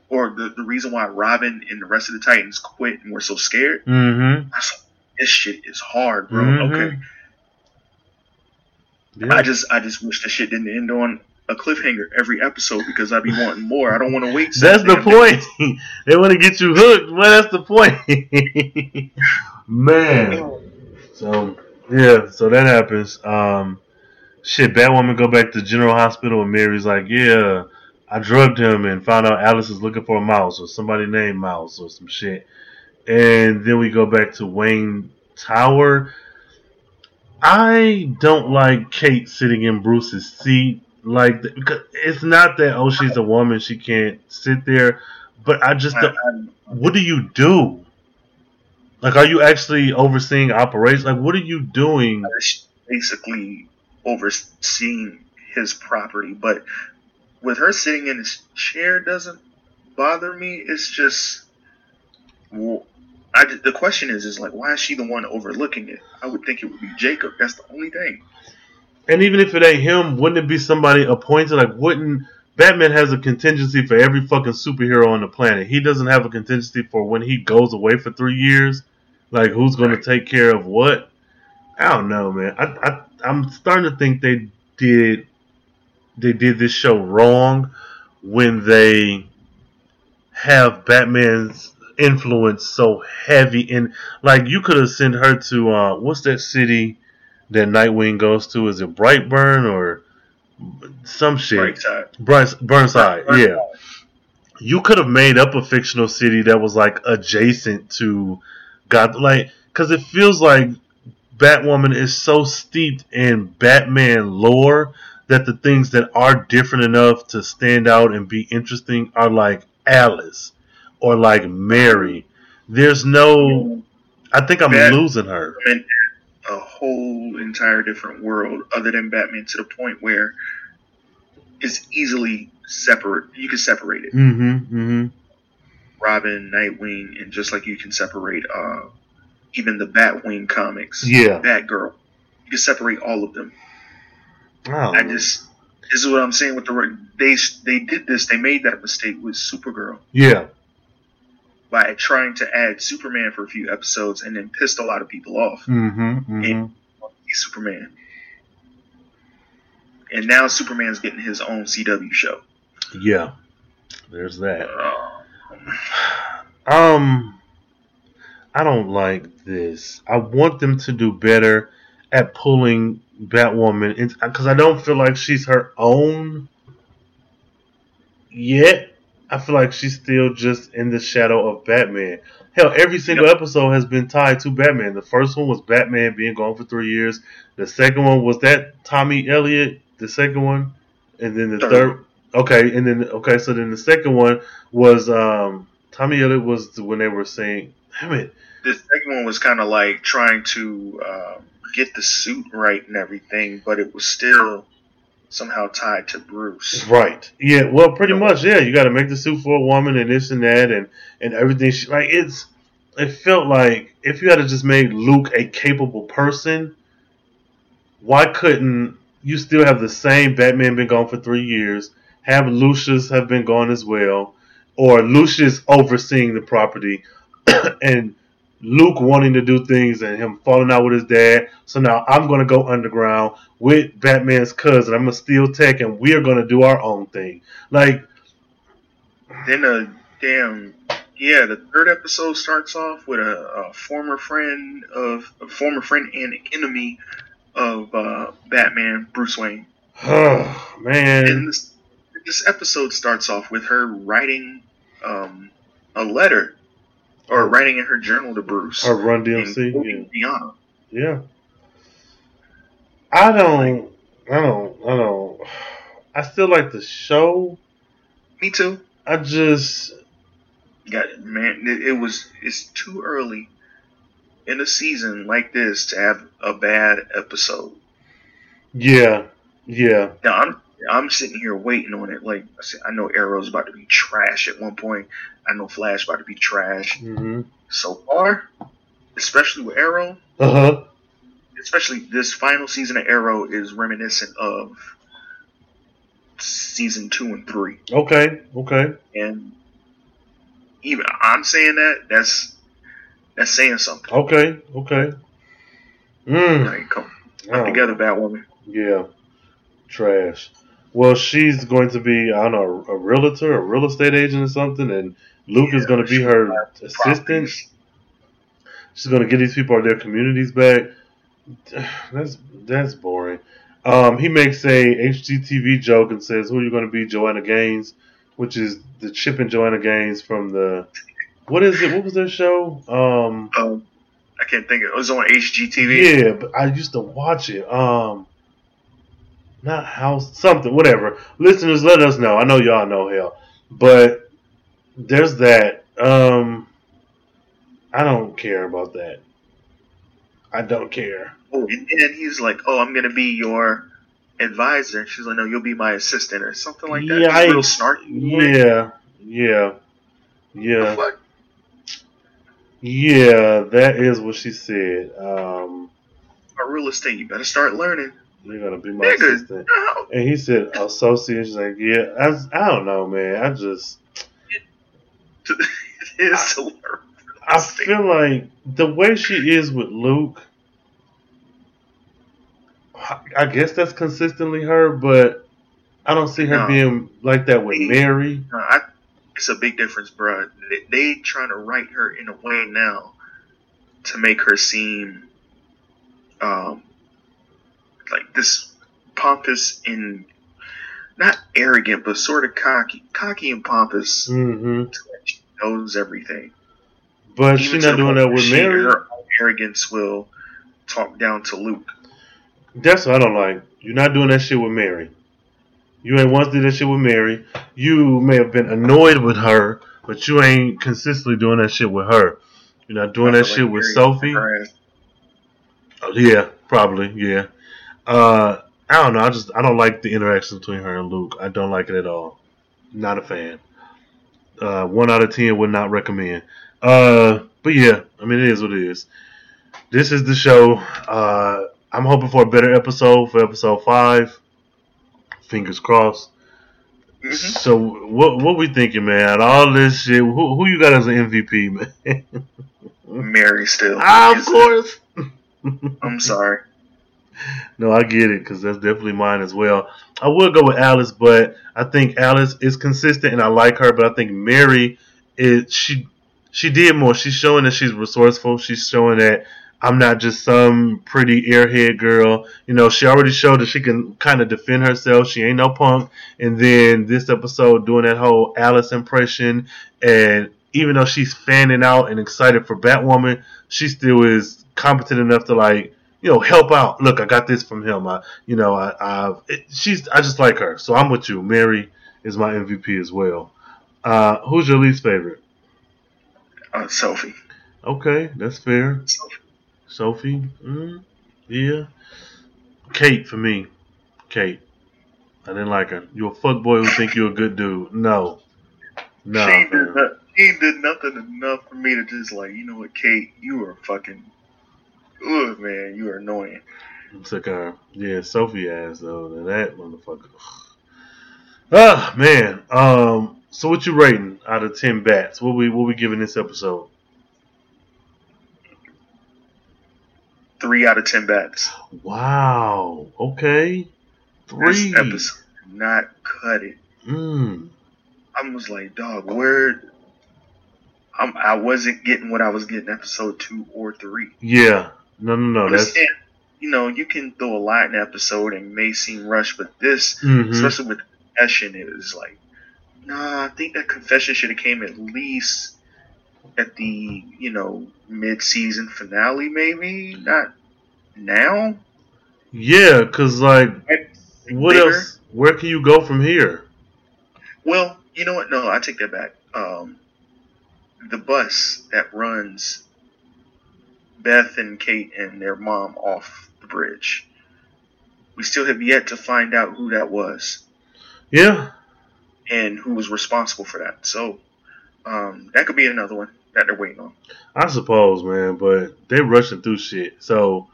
or the, the reason why Robin and the rest of the Titans quit and were so scared. Mm-hmm. Like, this shit is hard, bro. Mhm. Okay, Yeah. I just I just wish the shit didn't end on a cliffhanger every episode because I'd be wanting more. I don't want to wait. [LAUGHS] That's the point. they want to get you hooked. Well, that's the point. Man. So yeah, so that happens. Um, shit, Batwoman go back to General Hospital and Mary's like, yeah, I drugged him and found out Alice is looking for a mouse or somebody named Mouse or some shit. And then we go back to Wayne Tower. I don't like Kate sitting in Bruce's seat. Like, it's not that oh she's a woman she can't sit there, but I just what do you do? Like, are you actually overseeing operations? Like, what are you doing? basically overseeing his property, but with her sitting in his chair doesn't bother me. It's just, well, I, the question is, is like, why is she the one overlooking it? I would think it would be Jacob. That's the only thing. And even if it ain't him, wouldn't it be somebody appointed? Like, wouldn't Batman has a contingency for every fucking superhero on the planet? He doesn't have a contingency for when he goes away for three years. Like, who's going Right. to take care of what? I don't know, man. I, I I'm starting to think they did they did this show wrong when they have Batman's influence so heavy and like you could have sent her to uh what's that city that Nightwing goes to. Is it Brightburn or some shit? Right side. Bryce, Burnside, Burnside. yeah. You could have made up a fictional city that was like adjacent to God, like because it feels like Batwoman is so steeped in Batman lore that the things that are different enough to stand out and be interesting are like Alice or like Mary. There's no. I think I'm Bat- losing her. A whole entire different world other than Batman to the point where it's easily separate. You can separate it. Mm-hmm. Mm-hmm. Robin, Nightwing, and just like you can separate uh, even the Batwing comics, Yeah. Batgirl. You can separate all of them. I, I just this is what I'm saying with the they they did this. They made that mistake with Supergirl yeah. By trying to add Superman for a few episodes and then pissed a lot of people off. Mm-hmm. Mm-hmm. And- He's Superman, and now Superman's getting his own CW show. Yeah. There's that. Uh, Um, I don't like this. I want them to do better at pulling Batwoman because I don't feel like she's her own yet. I feel like she's still just in the shadow of Batman. Hell, every single episode has been tied to Batman. The first one was Batman being gone for three years. The second one was that Tommy Elliot. The second one, and then the Third. third. Okay, and then okay, so then the second one was um Tommy Elliot was when they were saying, "Damn it, the second one was kind of like trying to uh, get the suit right and everything, but it was still somehow tied to Bruce. Right. Yeah. Well, pretty much. Yeah. You got to make the suit for a woman and this and that and and everything. She, like it's. It felt like if you had to just make Luke a capable person, why couldn't you still have the same Batman been gone for three years? Have Lucius have been gone as well, or Lucius overseeing the property, [CLEARS THROAT] and Luke wanting to do things and him falling out with his dad. So now I'm gonna go underground with Batman's cousin. I'm gonna steal tech, and we're gonna do our own thing. Like, Then a damn yeah, the third episode starts off with a, a former friend of a former friend and enemy of uh, Batman, Bruce Wayne. oh, [SIGHS] man, And this this episode starts off with her writing um, a letter or writing in her journal to Bruce. Or Run DMC. Yeah. yeah. I don't. I don't. I don't. I still like the show. Me too. I just. got man it, it was it's too early in a season like this to have a bad episode Yeah. Yeah. now i'm i'm sitting here waiting on it like i said i know arrow's about to be trash at one point i know flash about to be trash hmm so far especially with arrow Uh huh. especially this final season of arrow is reminiscent of season two and three Okay. Okay. and even i'm saying that that's that's saying something Okay. Okay. Mm. like come Oh. together batwoman Yeah. Trash. Well, she's going to be, I don't know, a realtor, a real estate agent or something, and Luke is going to be her assistant. properties. She's going to get these people their communities back. [SIGHS] That's that's boring. Um, he makes a HGTV joke and says, "Who are you going to be, Joanna Gaines?" Which is the Chip and Joanna Gaines from the what is it? What was their show? Um, Um, I can't think of it. was on HGTV. Yeah, but I used to watch it. Um, not House, something, whatever. Listeners, let us know. I know y'all know hell, but there's that. Um, I don't care about that. I don't care. Oh, and then he's like, "Oh, I'm gonna be your advisor." And she's like, "No, you'll be my assistant or something like that." Yeah, I- real snarky. Yeah, yeah, yeah, yeah. That is what she said. Um, About real estate, you better start learning. You're gonna be my Nigga, assistant. no. And he said associate. She's like, yeah. I, I don't know, man. I just. it is to learn. I feel like the way she is with Luke, I guess that's consistently her, but I don't see her No. being like that with Mary. No, I, it's a big difference, bro. They, they trying to write her in a way now to make her seem um, like this pompous and not arrogant, but sort of cocky, cocky and pompous. Mm-hmm. She knows everything. But she's not doing that with Mary. Her arrogance will talk down to Luke. That's what I don't like. You're not doing that shit with Mary. You ain't once did that shit with Mary. You may have been annoyed with her, but you ain't consistently doing that shit with her. You're not doing that feel shit like with Mary Sophie. Oh, yeah, probably, yeah. Uh, I don't know. I just I don't like the interaction between her and Luke. I don't like it at all. Not a fan. Uh, one out of ten would not recommend. Uh, but yeah, I mean it is what it is. This is the show. Uh, I'm hoping for a better episode for episode five. Fingers crossed. Mhm. So what what we thinking, man? All this shit. Who who you got as an MVP, man? Mary still. ah, of course. I'm sorry. [LAUGHS] No, I get it because that's definitely mine as well. I would go with Alice, but I think Alice is consistent and I like her. But I think Mary is she she did more. She's showing that she's resourceful. She's showing that I'm not just some pretty airhead girl. You know, she already showed that she can kind of defend herself. She ain't no punk. And then this episode doing that whole Alice impression, and even though she's fanning out and excited for Batwoman, she still is competent enough to like you know, help out. Look, I got this from him. I, you know, I, I, it, she's, I just like her. So I'm with you. Mary is my MVP as well. Uh, who's your least favorite? Uh, Sophie. Okay, that's fair. Sophie. Sophie, mm, yeah. Kate for me. Kate. I didn't like her. You a fuckboy who think you're a good dude. No. No. she, did, not, she did nothing enough for me to just like, you know what, Kate, you are fucking, ugh, man, you are annoying. Sick of her. Yeah, Sophie ass though. That motherfucker. Ah man. Um. So what you rating out of ten bats? What we what we giving this episode? Three out of ten bats. Wow. Okay. Three. This episode not cut it. Mm. I was like, dog, where? I'm, I wasn't getting what I was getting episode two or three. Yeah. No, no, no. That's. You know, you can throw a lot in an episode and may seem rushed, but this, hmm especially with confession, it was like, nah, I think that confession should have came at least at the, you know, mid-season finale, maybe not now. Yeah, cause like, what Later. else? Where can you go from here? Well, you know what? No, I take that back. Um, the bus that runs Beth and Kate and their mom off the bridge. We still have yet to find out who that was Yeah. and who was responsible for that. So um, that could be another one that they're waiting on. I suppose, man, but they're rushing through shit. So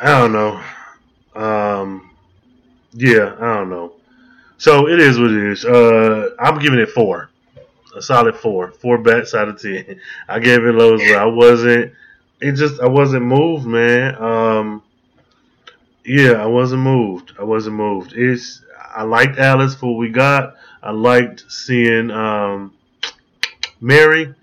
I don't know. Um, yeah, I don't know. So it is what it is. Uh, I'm giving it four, a solid four, four bats out of ten. [LAUGHS] I gave it low as well. I wasn't. It just I wasn't moved, man. Um, yeah, I wasn't moved. I wasn't moved. It's I liked Alice for what we got. I liked seeing um, Mary.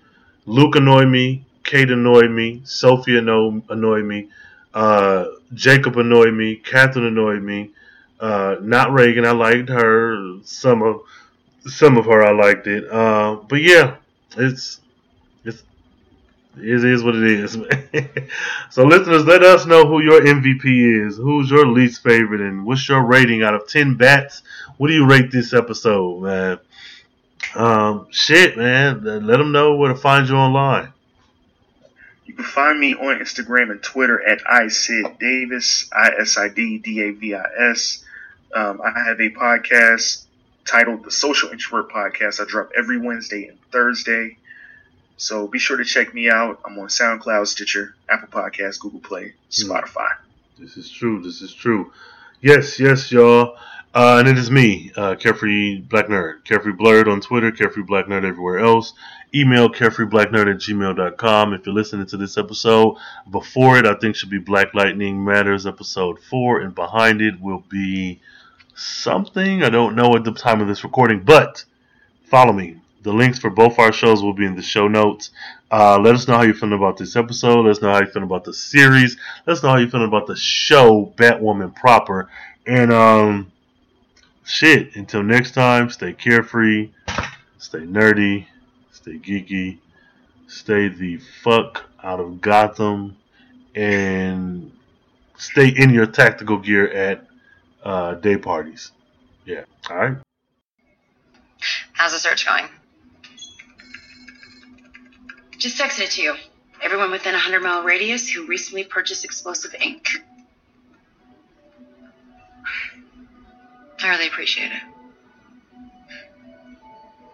Luke annoyed me. Kate annoyed me. Sophie anno- annoyed me. Uh, Jacob annoyed me. Catherine annoyed me. Uh, not Reagan. I liked her. Some of some of her I liked it. Uh, but yeah, it's it is what it is. [LAUGHS] so listeners, let us know who your MVP is. Who's your least favorite, and what's your rating out of ten bats? What do you rate this episode, man? Um, shit, man. Let them know where to find you online. You can find me on Instagram and Twitter at iSidDavis, I S I D D A V I S. Um, I have a podcast titled The Social Introvert Podcast. I drop every Wednesday and Thursday. So be sure to check me out. I'm on SoundCloud, Stitcher, Apple Podcasts, Google Play, Spotify. This is true. This is true. Yes, yes, y'all. Uh, and it is me, uh, Carefree Black Nerd. Carefree Blurred on Twitter, Carefree Black Nerd everywhere else. Email carefreeblacknerd at gmail.com. If you're listening to this episode, before it, I think should be Black Lightning Matters episode 4, and behind it will be something. I don't know at the time of this recording, but follow me The links for both our shows will be in the show notes. Uh, let us know how you feel about this episode. Let us know how you feel about the series. Let us know how you feel about the show Batwoman proper. And um, shit. Until next time, stay carefree, stay nerdy, stay geeky, stay the fuck out of Gotham, and stay in your tactical gear at uh, day parties. Yeah. All right. How's the search going? Just texted it to you. Everyone within a 100 mile radius who recently purchased explosive ink. I really appreciate it.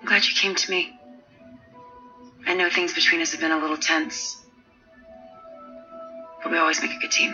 I'm glad you came to me. I know things between us have been a little tense, but we always make a good team.